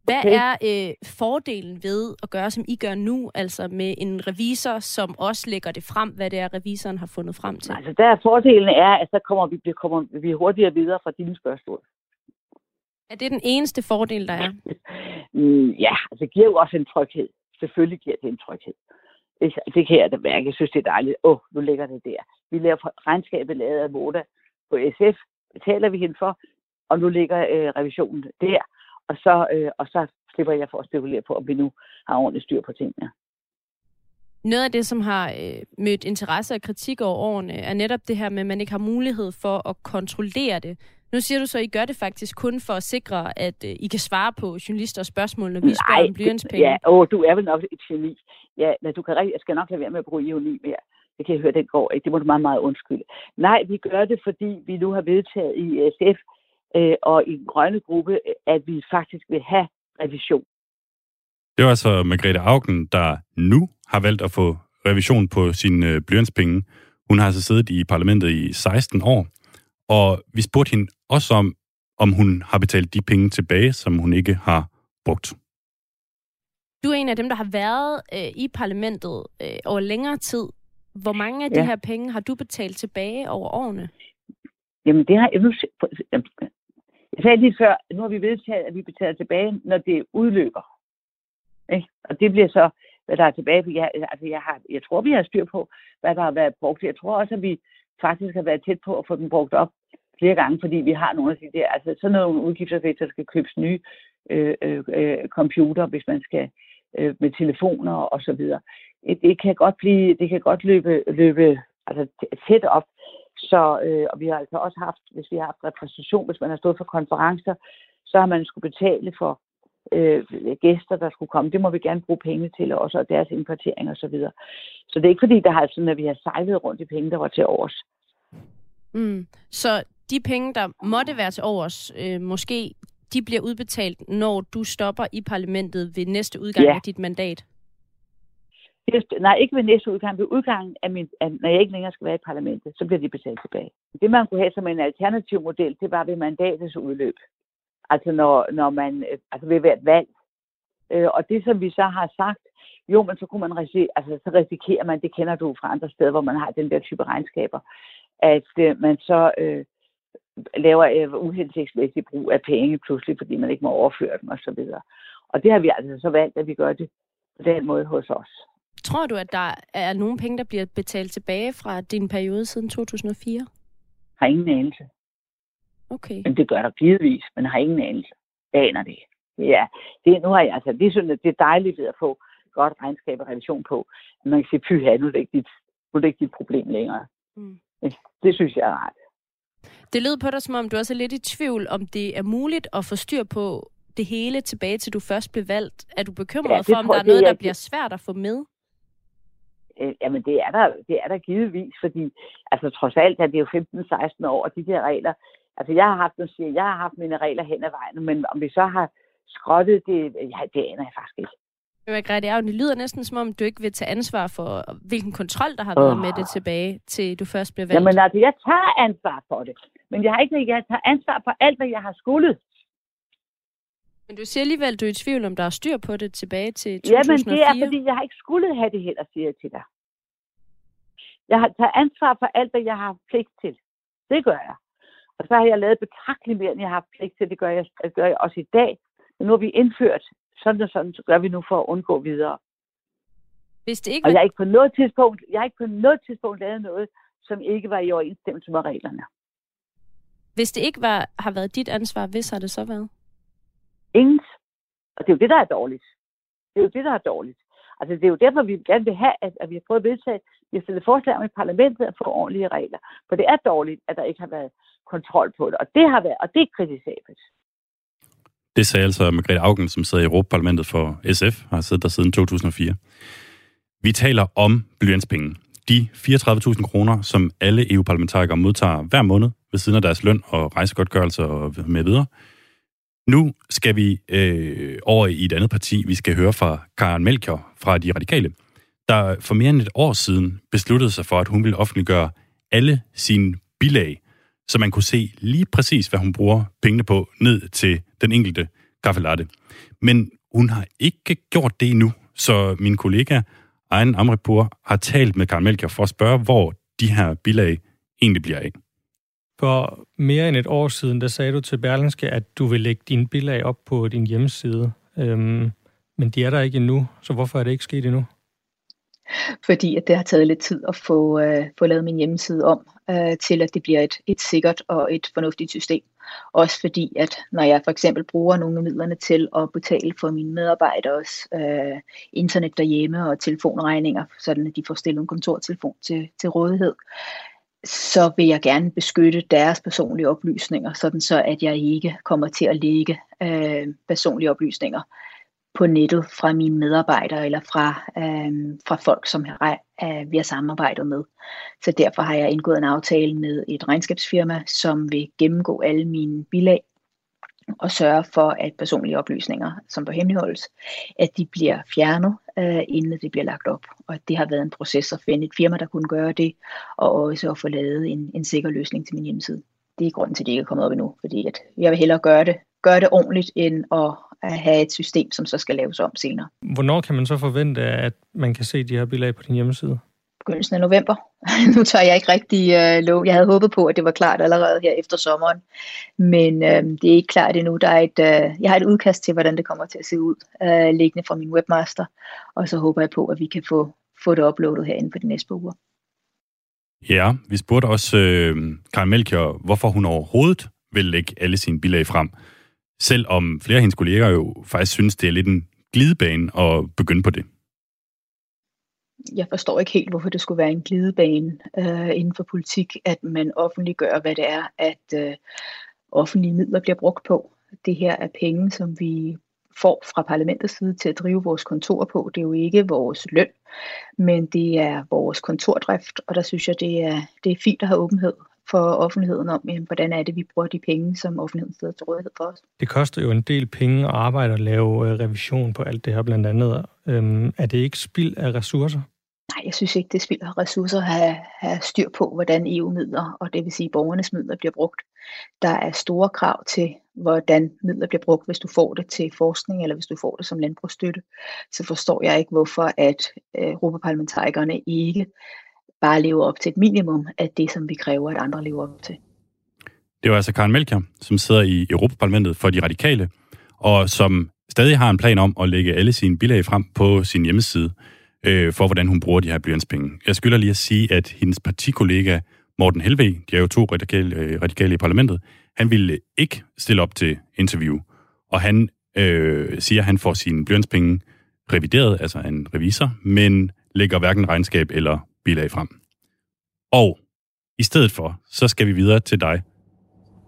Hvad okay. er øh, fordelen ved at gøre, som I gør nu, altså med en revisor, som også lægger det frem, hvad det er, revisoren har fundet frem til? Altså, der er fordelen er, at så kommer vi, kommer vi hurtigere videre fra dine spørgsmål. Er det den eneste fordel, der er? Mm, ja, altså det giver jo også en tryghed. Selvfølgelig giver det en tryghed. Det, det kan jeg da mærke. Jeg synes, det er dejligt. Åh, oh, nu ligger det der. Vi laver regnskabet lavet af Moda på SF. Betaler vi hende for, og nu ligger øh, revisionen der. Og så, øh, og så slipper jeg for at spekulere på, om vi nu har ordentligt styr på tingene. Noget af det, som har øh, mødt interesse og kritik over årene, er netop det her med, at man ikke har mulighed for at kontrollere det. Nu siger du så, at I gør det faktisk kun for at sikre, at øh, I kan svare på journalisters spørgsmål, når vi spørger om blyantspenge. ja, åh, du er vel nok et geni. Ja, men du kan rigtig, jeg skal nok lade være med at bruge ironi mere. Det kan jeg høre, den går ikke. Det må du meget, meget undskylde. Nej, vi gør det, fordi vi nu har vedtaget i SF øh, og i den grønne gruppe, at vi faktisk vil have revision. Det var altså Margrethe Augen, der nu har valgt at få revision på sine øh, blyantspenge. Hun har altså siddet i parlamentet i 16 år, og vi spurgte hende også om, om hun har betalt de penge tilbage, som hun ikke har brugt. Du er en af dem, der har været øh, i parlamentet øh, over længere tid. Hvor mange af de Ja. her penge har du betalt tilbage over årene? Jamen, det har jeg sagde lige før, nu har vi vedtaget, at vi betaler tilbage, når det udløber. Ikke? Og det bliver så, hvad der er tilbage. For jeg, altså jeg, har, jeg tror, vi har styr på, hvad der har været brugt. Jeg tror også, at vi faktisk har været tæt på at få den brugt op flere gange, fordi vi har nogle af de der, altså sådan nogle udgifter, hvis der skal købes nye øh, øh, øh, computer, hvis man skal øh, med telefoner og så videre. Det, Det kan godt blive, det kan godt løbe, løbe altså tæt op. Så, øh, og vi har altså også haft, hvis vi har haft repræsentation, hvis man har stået for konferencer, så har man skulle betale for øh, gæster, der skulle komme. Det må vi gerne bruge penge til også, og deres indkvartering og så videre. Så det er ikke fordi, der har sådan, at vi har sejlet rundt i penge, der var til års. Mm. Så de penge, der måtte være til overs, øh, måske, de bliver udbetalt, når du stopper i parlamentet ved næste udgang ja. af dit mandat? Nej, ikke ved næste udgang. Ved udgangen af min, af, når jeg ikke længere skal være i parlamentet, så bliver de betalt tilbage. Det, man kunne have som en alternativ model, det var ved mandatets udløb. Altså når, når man, øh, altså ved hvert valg. Øh, og det, som vi så har sagt, jo, men så kunne man risikere, altså så risikerer man, det kender du fra andre steder, hvor man har den der type regnskaber, at øh, man så øh, laver øh, uhensigtsmæssig brug af penge pludselig, fordi man ikke må overføre dem osv. Og, og det har vi altså så valgt, at vi gør det på den måde hos os. Tror du, at der er nogle penge, der bliver betalt tilbage fra din periode siden 2004? Har ingen anelse. Okay. Men det gør der givetvis, men har ingen anelse. Jeg aner det. Ja, det, nu har jeg, altså, det, synes, det er dejligt at få godt regnskab og revision på. Man kan sige, pyha, nu er det ikke dit, nu er det ikke dit problem længere. Mm. Det synes jeg er rart. Det lød på dig, som om du også er lidt i tvivl, om det er muligt at få styr på det hele tilbage til du først blev valgt. Er du bekymret ja, for, om der er noget, der bliver svært at få med? Øh, jamen, det er, der, det er der givetvis, fordi altså, trods alt er det jo 15-16 år, og de der regler, altså jeg har haft, siger, jeg har haft mine regler hen ad vejen, men om vi så har skrottet det, ja, det aner jeg faktisk ikke. Margrethe Augen, det lyder næsten som om, du ikke vil tage ansvar for, hvilken kontrol, der har været oh. med det tilbage, til du først blev valgt. Jamen altså, jeg tager ansvar for det. Men jeg har ikke jeg tager ansvar for alt, hvad jeg har skuldet. Men du siger alligevel, at du er i tvivl, om der er styr på det tilbage til 2004. Jamen, det er, fordi jeg har ikke skulle have det heller, siger jeg til dig. Jeg har taget ansvar for alt, hvad jeg har pligt til. Det gør jeg. Og så har jeg lavet betragteligt mere, end jeg har pligt til. Det gør jeg, det gør jeg også i dag. Men nu har vi indført sådan og sådan, så gør vi nu for at undgå videre. Hvis det ikke var... Og jeg har ikke på noget tidspunkt, jeg har ikke på noget tidspunkt lavet noget, som ikke var i overensstemmelse med reglerne. Hvis det ikke var, har været dit ansvar, hvis har det så været? Ingen. Og det er jo det, der er dårligt. Det er jo det, der er dårligt. Altså, det er jo derfor, vi gerne vil have, at, at vi har prøvet at vedtage, vi har stillet forslag om i parlamentet at få ordentlige regler. For det er dårligt, at der ikke har været kontrol på det. Og det har været, og det er kritisabelt. Det sagde altså Margrethe Augen, som sidder i Europaparlamentet for SF, har siddet der siden 2004. Vi taler om blyantspenge. De 34.000 kroner, som alle EU-parlamentarikere modtager hver måned ved siden af deres løn og rejsegodtgørelse og med videre. Nu skal vi øh, over i et andet parti. Vi skal høre fra Karen Melchior fra De Radikale, der for mere end et år siden besluttede sig for, at hun ville offentliggøre alle sine bilag så man kunne se lige præcis, hvad hun bruger pengene på, ned til den enkelte kaffe latte. Men hun har ikke gjort det endnu, så min kollega Ejn Amrepur har talt med Karen Melchior for at spørge, hvor de her bilag egentlig bliver af. For mere end et år siden, der sagde du til Berlingske, at du vil lægge dine billeder op på din hjemmeside. Øhm, men de er der ikke endnu, så hvorfor er det ikke sket endnu? fordi at det har taget lidt tid at få, øh, få lavet min hjemmeside om øh, til, at det bliver et, et sikkert og et fornuftigt system. Også fordi, at når jeg for eksempel bruger nogle af midlerne til at betale for mine medarbejderes øh, internet derhjemme og telefonregninger, sådan at de får stillet en kontortelefon til, til rådighed, så vil jeg gerne beskytte deres personlige oplysninger, sådan så at jeg ikke kommer til at lægge øh, personlige oplysninger på nettet fra mine medarbejdere eller fra, øh, fra folk, som jeg, øh, vi har samarbejdet med. Så derfor har jeg indgået en aftale med et regnskabsfirma, som vil gennemgå alle mine bilag og sørge for, at personlige oplysninger, som bør hemmeligholdes, at de bliver fjernet, øh, inden det bliver lagt op. Og det har været en proces at finde et firma, der kunne gøre det, og også at få lavet en, en sikker løsning til min hjemmeside. Det er grunden til, at det ikke er kommet op endnu, fordi at jeg vil hellere gøre det, gøre det ordentligt, end at at have et system, som så skal laves om senere. Hvornår kan man så forvente, at man kan se de her bilag på din hjemmeside? Begyndelsen af november. nu tør jeg ikke rigtig øh, lov. Jeg havde håbet på, at det var klart allerede her efter sommeren, men øh, det er ikke klart endnu. Der er et, øh, jeg har et udkast til, hvordan det kommer til at se ud, øh, liggende fra min webmaster, og så håber jeg på, at vi kan få, få det uploadet her på de næste uger. Ja, vi spurgte også øh, Karen Melchior, hvorfor hun overhovedet vil lægge alle sine bilag frem, selvom flere af hendes kolleger jo faktisk synes, det er lidt en glidebane at begynde på det jeg forstår ikke helt, hvorfor det skulle være en glidebane øh, inden for politik, at man offentliggør, hvad det er, at øh, offentlige midler bliver brugt på. Det her er penge, som vi får fra parlamentets side til at drive vores kontor på. Det er jo ikke vores løn, men det er vores kontordrift, og der synes jeg, det er, det er fint at have åbenhed for offentligheden om, jamen, hvordan er det, vi bruger de penge, som offentligheden stiller til rådighed for os. Det koster jo en del penge at arbejde og lave øh, revision på alt det her blandt andet. Øhm, er det ikke spild af ressourcer? Nej, jeg synes ikke, det spilder ressourcer at have, have styr på, hvordan EU-midler, og det vil sige borgernes midler, bliver brugt. Der er store krav til, hvordan midler bliver brugt, hvis du får det til forskning, eller hvis du får det som landbrugsstøtte. Så forstår jeg ikke, hvorfor at øh, europaparlamentarikerne ikke bare lever op til et minimum af det, som vi kræver, at andre lever op til. Det var altså Karen Melchior, som sidder i Europaparlamentet for de radikale, og som stadig har en plan om at lægge alle sine bilag frem på sin hjemmeside øh, for, hvordan hun bruger de her blyantspenge. Jeg skylder lige at sige, at hendes partikollega Morten Helve, de er jo to radikale, øh, radikale i parlamentet, han ville ikke stille op til interview, og han øh, siger, at han får sine blyantspenge revideret, altså en revisor, men lægger hverken regnskab eller bilag frem. Og i stedet for, så skal vi videre til dig,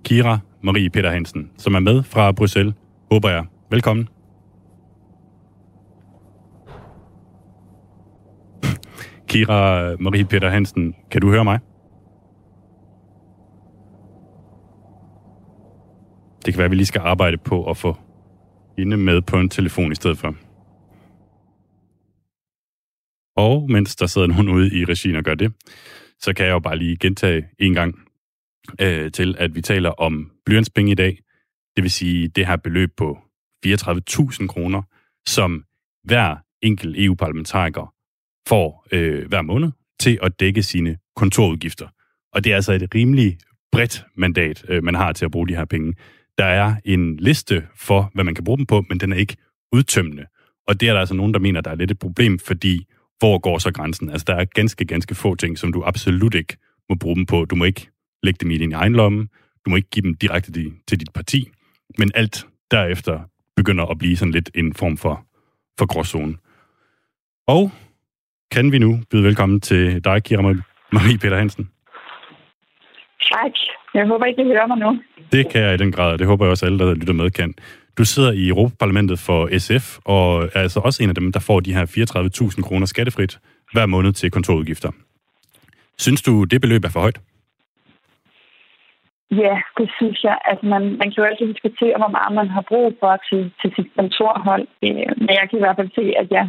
Kira Marie Peter Hansen, som er med fra Bruxelles, håber jeg. Velkommen. Kira Marie Peter Hansen, kan du høre mig? Det kan være, at vi lige skal arbejde på at få hende med på en telefon i stedet for. Og mens der sidder nogen ude i regien og gør det, så kan jeg jo bare lige gentage en gang øh, til, at vi taler om blyantspenge i dag. Det vil sige det her beløb på 34.000 kroner, som hver enkelt EU-parlamentariker får øh, hver måned til at dække sine kontorudgifter. Og det er altså et rimelig bredt mandat, øh, man har til at bruge de her penge. Der er en liste for, hvad man kan bruge dem på, men den er ikke udtømmende. Og det er der altså nogen, der mener, der er lidt et problem, fordi hvor går så grænsen? Altså, der er ganske, ganske få ting, som du absolut ikke må bruge dem på. Du må ikke lægge dem i din egen lomme. Du må ikke give dem direkte til dit parti. Men alt derefter begynder at blive sådan lidt en form for, for gråzone. Og kan vi nu byde velkommen til dig, Kira Marie Peter Hansen. Tak. Jeg håber ikke, I hører mig nu. Det kan jeg i den grad, det håber jeg også alle, der lytter med, kan. Du sidder i Europaparlamentet for SF, og er altså også en af dem, der får de her 34.000 kroner skattefrit hver måned til kontorudgifter. Synes du, det beløb er for højt? Ja, det synes jeg. Altså man, man kan jo altid diskutere, hvor meget man har brug for til, til sit kontorhold. Øh, men jeg kan i hvert fald se, at jeg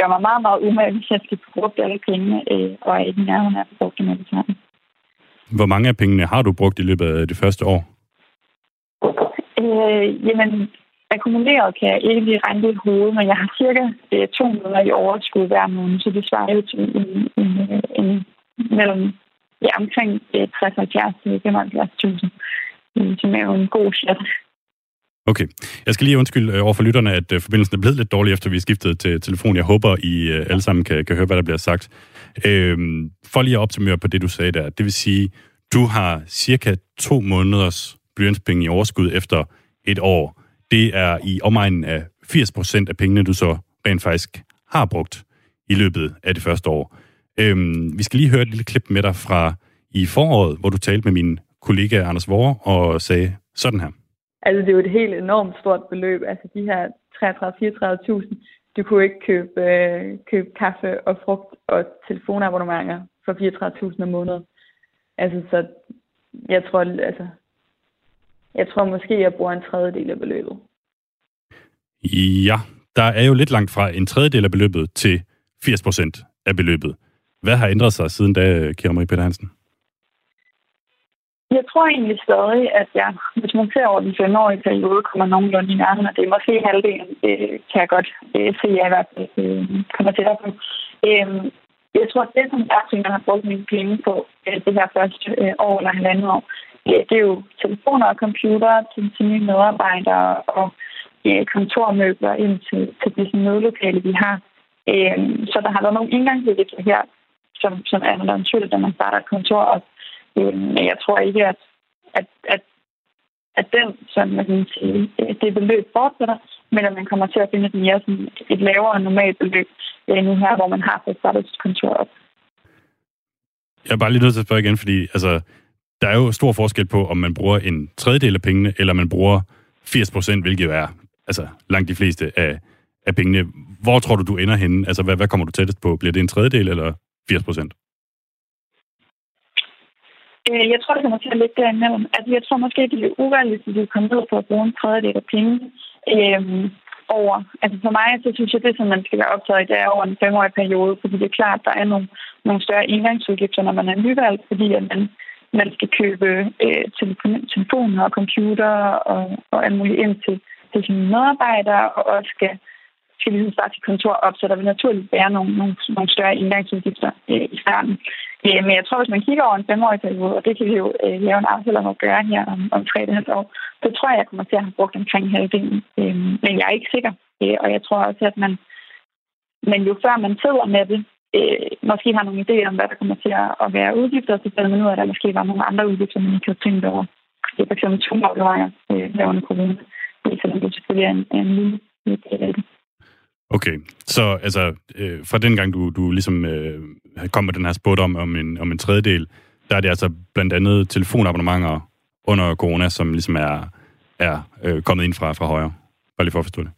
gør mig meget, meget umage, hvis jeg skal bruge alle pengene, øh, og er ikke nærheden af at bruge dem alle sammen. Hvor mange af pengene har du brugt i løbet af det første år? Øh, jamen, akkumuleret kan jeg ikke lige regne ud i hovedet, men jeg har cirka øh, to måneder i overskud hver måned, så det svarer jo til en, en, en, en mellem ja, omkring 60 til 75.000, som er jo en god chat. Okay. Jeg skal lige undskylde øh, over for lytterne, at øh, forbindelsen er blevet lidt dårlig, efter vi skiftede til telefon. Jeg håber, I øh, alle sammen kan, kan høre, hvad der bliver sagt. Øhm, for lige at optimere på det, du sagde der. Det vil sige, du har cirka to måneders blyantspenge i overskud efter et år. Det er i omegnen af 80% af pengene, du så rent faktisk har brugt i løbet af det første år. Øhm, vi skal lige høre et lille klip med dig fra i foråret, hvor du talte med min kollega Anders Vore og sagde sådan her. Altså, det er jo et helt enormt stort beløb. Altså, de her 33-34.000, du kunne ikke købe, øh, købe kaffe og frugt og telefonabonnementer for 34.000 om måneden. Altså, så jeg tror, altså, jeg tror måske, jeg bruger en tredjedel af beløbet. Ja, der er jo lidt langt fra en tredjedel af beløbet til 80 procent af beløbet. Hvad har ændret sig siden da, Kira Marie Peter Hansen? Jeg tror egentlig stadig, at jeg, hvis man ser over den femårige periode, kommer nogenlunde i nærheden af det. Måske halvdelen, det kan jeg godt øh, se, at jeg i hvert fald øh, kommer til at. Øh, Jeg tror, at det, som er, man har brugt mine penge på øh, det her første øh, år eller halvandet år, det er jo telefoner og computer til, til nye medarbejdere og øh, kontormøbler ind til, til disse mødelokale, vi har. Øh, så der har været nogle indgangsudgifter her, som, som er naturligt, når man starter et kontor op. Øh, men jeg tror ikke, at, at, at, at den, som man kan sige, det beløb fortsætter, men at man kommer til at finde et mere sådan, et lavere normalt beløb nu her, hvor man har fået startet sit kontor op. Jeg er bare lige nødt til at spørge igen, fordi altså, der er jo stor forskel på, om man bruger en tredjedel af pengene, eller man bruger 80 procent, hvilket er altså, langt de fleste af, af pengene. Hvor tror du, du ender henne? Altså, hvad, hvad kommer du tættest på? Bliver det en tredjedel eller 80 procent? Øh, jeg tror, det kommer til at ligge derimellem. Altså, jeg tror måske, det er urealistisk, at vi kommer ned på at bruge en tredjedel af penge øhm, over. Altså for mig, så synes jeg, det som man skal være optaget i, det er over en femårig periode, fordi det er klart, der er nogle, nogle større engangsudgifter, når man er nyvalgt, fordi at man, man skal købe øh, telefon, telefoner og computer og, og alt muligt ind til, til sine medarbejdere, og også skal skal ligesom starte sit kontor op, så der vil naturligt være nogle, nogle, nogle større indgangsudgifter øh, i starten. Øh, men jeg tror, hvis man kigger over en femårig periode, og det kan vi jo øh, lave en aftale om at gøre her om, om tre år, så tror jeg, jeg kommer til at have brugt omkring halvdelen. Øh, men jeg er ikke sikker, øh, og jeg tror også, at man, men jo før man sidder med det, øh, måske har nogle idéer om, hvad der kommer til at være udgifter, og så finder man ud af, at der måske var nogle andre udgifter, man ikke havde tænkt over. Det er f.eks. eksempel to øh, her under corona, selvom det selvfølgelig er en, en lille del af det. Okay, så altså, øh, fra den gang, du, du ligesom øh, kom med den her spot om, om, en, om en tredjedel, der er det altså blandt andet telefonabonnementer under corona, som ligesom er, er øh, kommet ind fra, fra højre. Bare lige for at forstå det.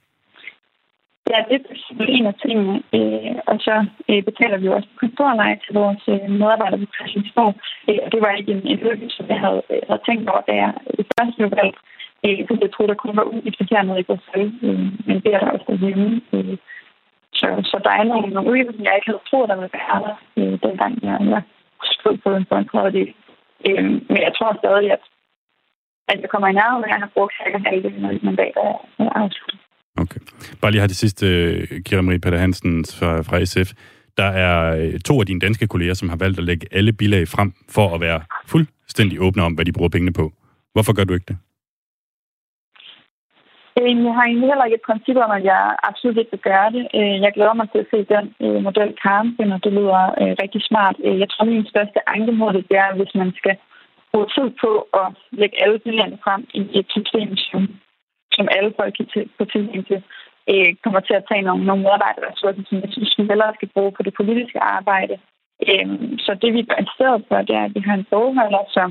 Ja, det er en af tingene. Øh, og så øh, betaler vi jo også kontorleje til vores øh, medarbejdere på Christiansborg. Øh, og det var ikke en, en øvelse, som jeg havde, øh, havde tænkt over, da jeg øh, først blev valgt. Øh, fordi jeg troede, der kun var udgifter hernede i Bruxelles, øh, men det er der også derhjemme. Øh, så, så der er nogle, nogle udgifter, som jeg ikke havde troet, der ville være der, øh, dengang jeg, jeg stod på en, på. Øh, men jeg tror stadig, at, at jeg kommer i nærheden, når jeg har brugt cirka halvdelen af mandater afsluttet. Okay. Bare lige har det sidste, øh, Kira Marie Peter Hansen fra, fra SF. Der er øh, to af dine danske kolleger, som har valgt at lægge alle bilag frem for at være fuldstændig åbne om, hvad de bruger pengene på. Hvorfor gør du ikke det? Jeg har egentlig heller ikke et princip om, at jeg absolut ikke vil gøre det. Øh, jeg glæder mig til at se den model, Karen finder. Det lyder rigtig smart. Jeg tror, min største anke mod det er, hvis man skal bruge tid på at lægge alle bilagene frem i et system, som, som alle folk kan få tilgang til, øh, kommer til at tage nogle, nogle medarbejderressourcer, som jeg synes, vi hellere skal bruge på det politiske arbejde. Øhm, så det, vi gør i stedet for, det er, at vi har en bogholder, som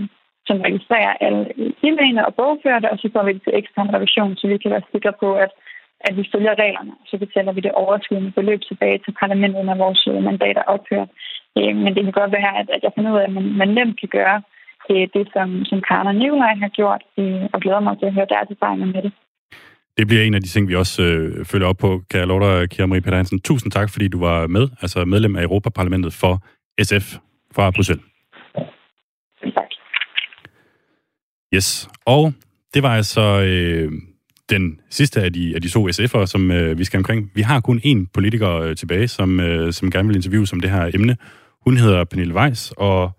som registrerer alle e-mailene og bogfører det, og så får vi det til ekstern revision, så vi kan være sikre på, at, at vi følger reglerne. Så betaler vi det overskydende beløb tilbage til parlamentet, når vores øh, mandater ophører. Øh, men det kan godt være, at, at jeg finder ud af, at man, man nemt kan gøre øh, det, som, som Karen og Nikolaj har gjort, øh, og glæder mig til at høre deres erfaringer med det. Det bliver en af de ting, vi også øh, følger op på, kan jeg love dig, Kira Marie Peter Hansen. Tusind tak, fordi du var med, altså medlem af Europaparlamentet for SF fra Bruxelles. Yes, og det var altså øh, den sidste af de, af de to SF'ere, som øh, vi skal omkring. Vi har kun én politiker øh, tilbage, som, øh, som gerne vil interviewe om det her emne. Hun hedder Pernille Weiss, og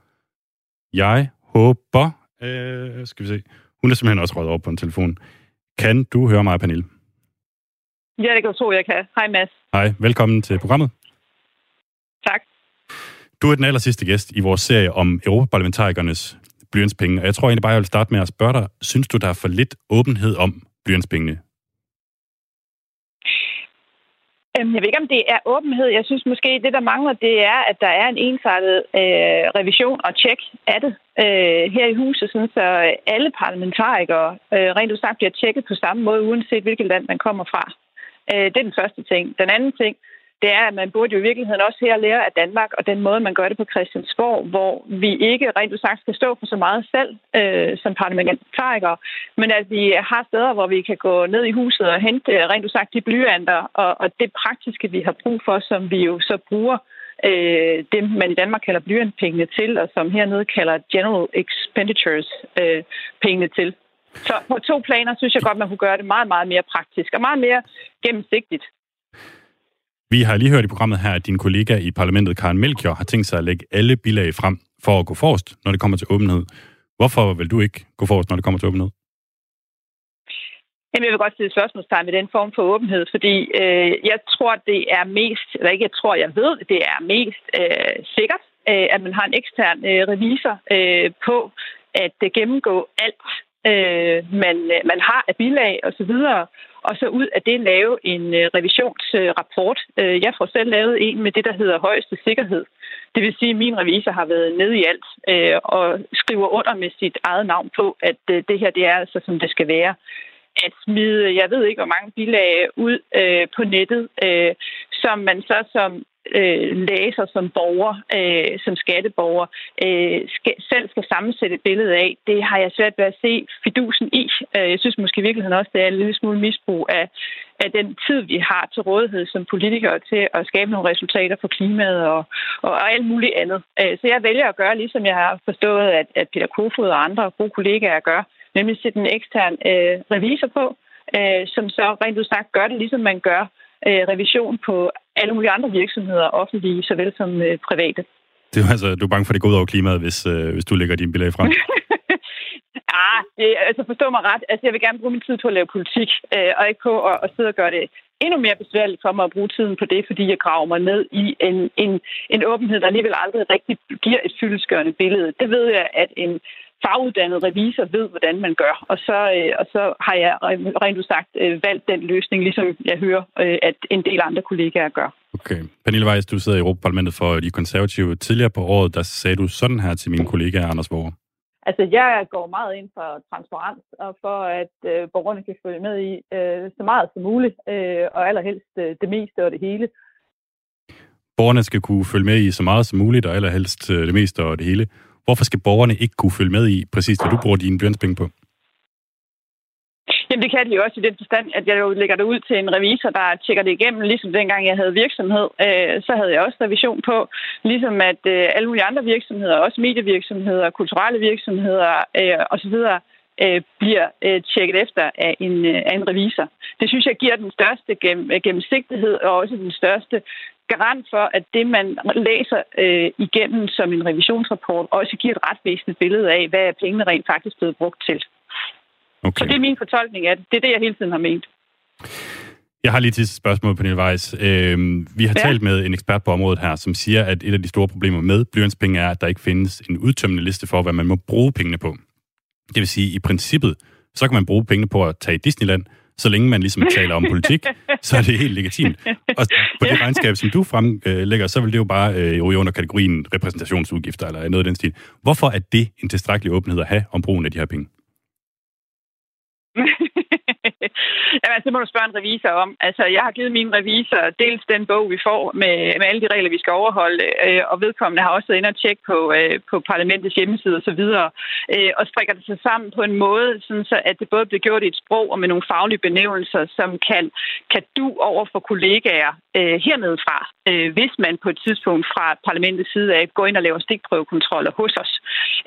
jeg håber... Øh, skal vi se. Hun er simpelthen også røget over på en telefon. Kan du høre mig, Pernille? Ja, det kan du tro, jeg kan. Hej, Mads. Hej, velkommen til programmet. Tak. Du er den aller sidste gæst i vores serie om europaparlamentarikernes blyantspenge. Og jeg tror egentlig bare, jeg vil starte med at spørge dig, synes du, der er for lidt åbenhed om blyantspengene? Øhm, Øhm, jeg ved ikke, om det er åbenhed. Jeg synes måske, det, der mangler, det er, at der er en ensartet øh, revision og tjek af det øh, her i huset, sådan så alle parlamentarikere øh, rent udsagt bliver tjekket på samme måde, uanset hvilket land man kommer fra. Øh, det er den første ting. Den anden ting, det er, at man burde jo i virkeligheden også her lære af Danmark, og den måde, man gør det på Christiansborg, hvor vi ikke rent sagt skal stå for så meget selv øh, som parlamentarikere, men at vi har steder, hvor vi kan gå ned i huset og hente øh, rent sagt de blyanter, og, og det praktiske, vi har brug for, som vi jo så bruger øh, det, man i Danmark kalder blyantpengene til, og som hernede kalder general expenditures øh, pengene til. Så på to planer synes jeg godt, man kunne gøre det meget, meget mere praktisk og meget mere gennemsigtigt. Vi har lige hørt i programmet her, at din kollega i parlamentet, Karen Melchior, har tænkt sig at lægge alle bilag frem for at gå forrest, når det kommer til åbenhed. Hvorfor vil du ikke gå forrest, når det kommer til åbenhed? Jamen, jeg vil godt stille spørgsmålstegn ved den form for åbenhed, fordi øh, jeg tror, det er mest, eller ikke jeg tror, jeg ved, det er mest øh, sikkert, øh, at man har en ekstern øh, revisor øh, på at øh, gennemgå alt, øh, man, øh, man har af bilag og så videre, og så ud af det lave en øh, revisionsrapport. Øh, jeg får selv lavet en med det, der hedder højeste sikkerhed. Det vil sige, at min revisor har været nede i alt øh, og skriver under med sit eget navn på, at øh, det her det er altså, som det skal være at smide, jeg ved ikke, hvor mange bilag ud øh, på nettet, øh, som man så som øh, læser som borger, øh, som skatteborger, øh, skal, selv skal sammensætte et billede af, det har jeg svært ved at se fidusen i. Øh, jeg synes måske i virkeligheden også, det er en lille smule misbrug af, af den tid, vi har til rådighed som politikere til at skabe nogle resultater for klimaet og, og, og alt muligt andet. Øh, så jeg vælger at gøre, ligesom jeg har forstået, at, at Peter Kofod og andre gode kollegaer gør, nemlig sætte en ekstern øh, revisor på, øh, som så rent udsagt gør det, ligesom man gør øh, revision på alle mulige andre virksomheder, offentlige såvel som øh, private. Det er altså, du er bange for, at det går ud over klimaet, hvis, øh, hvis du lægger din billede frem? ah, det, altså forstå mig ret. Altså, jeg vil gerne bruge min tid på at lave politik, øh, og ikke på at, at sidde og gøre det endnu mere besværligt for mig at bruge tiden på det, fordi jeg graver mig ned i en, en, en åbenhed, der alligevel aldrig rigtig giver et fyldesgørende billede. Det ved jeg, at en faguddannet revisor ved, hvordan man gør. Og så, øh, og så har jeg rent sagt øh, valgt den løsning, ligesom jeg hører, øh, at en del andre kollegaer gør. Okay. Pernille Weiss, du sidder i Europaparlamentet for de konservative. Tidligere på året, der sagde du sådan her til min kollega Anders Vore. Altså, jeg går meget ind for transparens, og for at øh, borgerne kan følge med i øh, så meget som muligt, øh, og allerhelst øh, det meste og det hele. Borgerne skal kunne følge med i så meget som muligt, og allerhelst øh, det meste og det hele. Hvorfor skal borgerne ikke kunne følge med i præcis, hvad du bruger dine blyantspenge på? Jamen det kan de jo også i den forstand, at jeg jo lægger det ud til en revisor, der tjekker det igennem, ligesom dengang jeg havde virksomhed. Øh, så havde jeg også revision på, ligesom at øh, alle mulige andre virksomheder, også medievirksomheder, kulturelle virksomheder øh, osv., øh, bliver øh, tjekket efter af en, øh, af en revisor. Det synes jeg giver den største gennem, gennemsigtighed og også den største garant for, at det, man læser øh, igennem som en revisionsrapport, også giver et ret væsentligt billede af, hvad pengene rent faktisk blevet brugt til. Okay. Så det er min fortolkning af det. Det er det, jeg hele tiden har ment. Jeg har lige til spørgsmål på din vejs. Øh, vi har ja. talt med en ekspert på området her, som siger, at et af de store problemer med blyantspenge er, at der ikke findes en udtømmende liste for, hvad man må bruge pengene på. Det vil sige, i princippet, så kan man bruge pengene på at tage i Disneyland, så længe man ligesom taler om politik, så er det helt legitimt. Og på det regnskab, som du fremlægger, så vil det jo bare øh, ryge under kategorien repræsentationsudgifter eller noget af den stil. Hvorfor er det en tilstrækkelig åbenhed at have om brugen af de her penge? Jamen, altså, det må du spørge en revisor om. Altså, jeg har givet min revisor dels den bog, vi får med, med alle de regler, vi skal overholde, øh, og vedkommende har også været inde og tjekke på, øh, på parlamentets hjemmeside osv., øh, og strikker det sig sammen på en måde, sådan så at det både bliver gjort i et sprog og med nogle faglige benævnelser, som kan, kan du over for kollegaer øh, hernede fra, øh, hvis man på et tidspunkt fra parlamentets side af går ind og laver stikprøvekontroller hos os.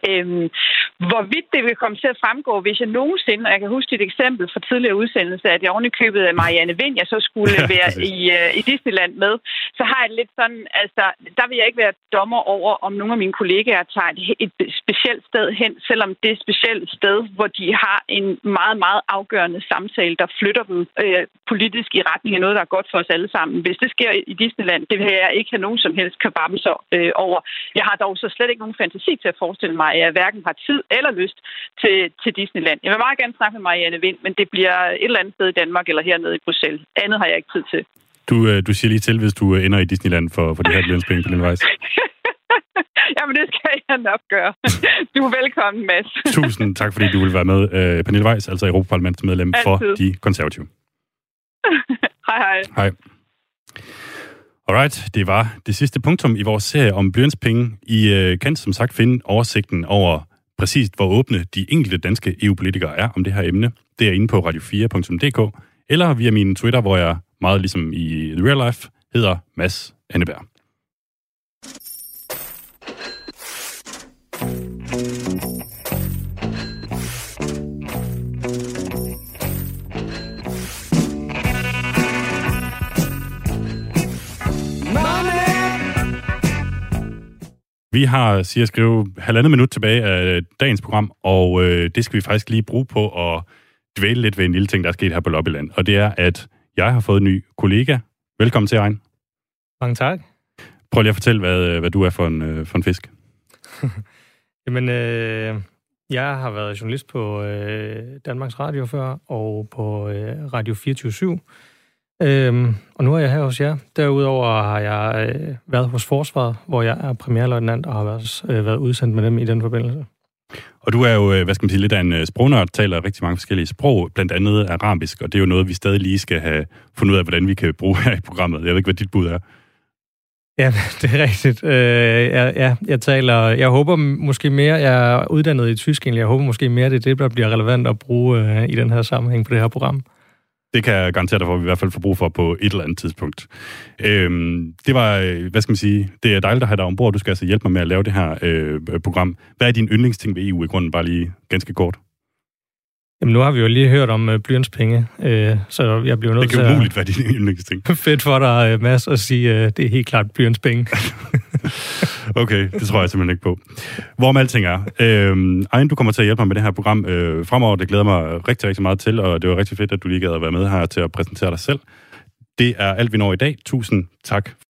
Øh, hvorvidt det vil komme til at fremgå, hvis jeg nogensinde, og jeg kan huske et eksempel fra tidligere udsendelse, at jeg ovenikøbet af Marianne Vind, jeg så skulle være i, uh, i Disneyland med, så har jeg lidt sådan, altså, der vil jeg ikke være dommer over, om nogle af mine kollegaer tager et, et specielt sted hen, selvom det er et specielt sted, hvor de har en meget, meget afgørende samtale, der flytter dem øh, politisk i retning af noget, der er godt for os alle sammen. Hvis det sker i Disneyland, det vil jeg ikke have nogen som helst så øh, over. Jeg har dog så slet ikke nogen fantasi til at forestille mig, at jeg hverken har tid eller lyst til, til Disneyland. Jeg vil meget gerne snakke med Marianne Vind, men det bliver et eller andet sted i Danmark eller hernede i Bruxelles. Andet har jeg ikke tid til. Du, øh, du siger lige til, hvis du øh, ender i Disneyland for, for det her lønspenge på din vej. Jamen, det skal jeg nok gøre. Du er velkommen, Mads. Tusind tak, fordi du vil være med. Uh, Pernille Weiss, altså Europaparlamentsmedlem for de konservative. hej, hej. Hej. Alright, det var det sidste punktum i vores serie om blyantspenge. I uh, kan som sagt finde oversigten over præcist, hvor åbne de enkelte danske EU-politikere er om det her emne. Det er inde på radio4.dk, eller via min Twitter, hvor jeg meget ligesom i real life hedder Mads Anneberg. Vi har, siger skrive, halvandet minut tilbage af dagens program, og øh, det skal vi faktisk lige bruge på at dvæle lidt ved en lille ting, der er sket her på Lobbyland. Og det er, at jeg har fået en ny kollega. Velkommen til, Ejn. Mange tak. Prøv lige at fortælle, hvad, hvad du er for en, øh, for en fisk. Jamen, øh, jeg har været journalist på øh, Danmarks Radio før, og på øh, Radio 24 Øhm, og nu er jeg her hos jer. Derudover har jeg øh, været hos Forsvaret, hvor jeg er premierløjtnant og har været, øh, været udsendt med dem i den forbindelse. Og du er jo, øh, hvad skal man sige, lidt af en øh, sprognørd, taler rigtig mange forskellige sprog, blandt andet arabisk, og det er jo noget, vi stadig lige skal have fundet ud af, hvordan vi kan bruge her i programmet. Jeg ved ikke, hvad dit bud er. Ja, det er rigtigt. Øh, ja, ja, jeg taler, jeg håber måske mere, jeg er uddannet i tysk egentlig, jeg håber måske mere, det er det, der bliver relevant at bruge øh, i den her sammenhæng på det her program. Det kan jeg garantere dig for, at vi i hvert fald får brug for på et eller andet tidspunkt. Øhm, det var, øh, hvad skal man sige, det er dejligt at have dig ombord. Du skal altså hjælpe mig med at lave det her øh, program. Hvad er din yndlingsting ved EU i grunden, bare lige ganske kort? Jamen, nu har vi jo lige hørt om øh, blyantspenge, øh, så jeg bliver nødt til at... Det kan umuligt være din yndlingsting. Fedt for dig, øh, Mads, at sige, øh, det er helt klart blyantspenge. okay, det tror jeg simpelthen ikke på. Hvorom alting er. Øh, Ejn, du kommer til at hjælpe mig med det her program øh, fremover. Det glæder mig rigtig, rigtig meget til, og det var rigtig fedt, at du lige gad at være med her til at præsentere dig selv. Det er alt, vi når i dag. Tusind tak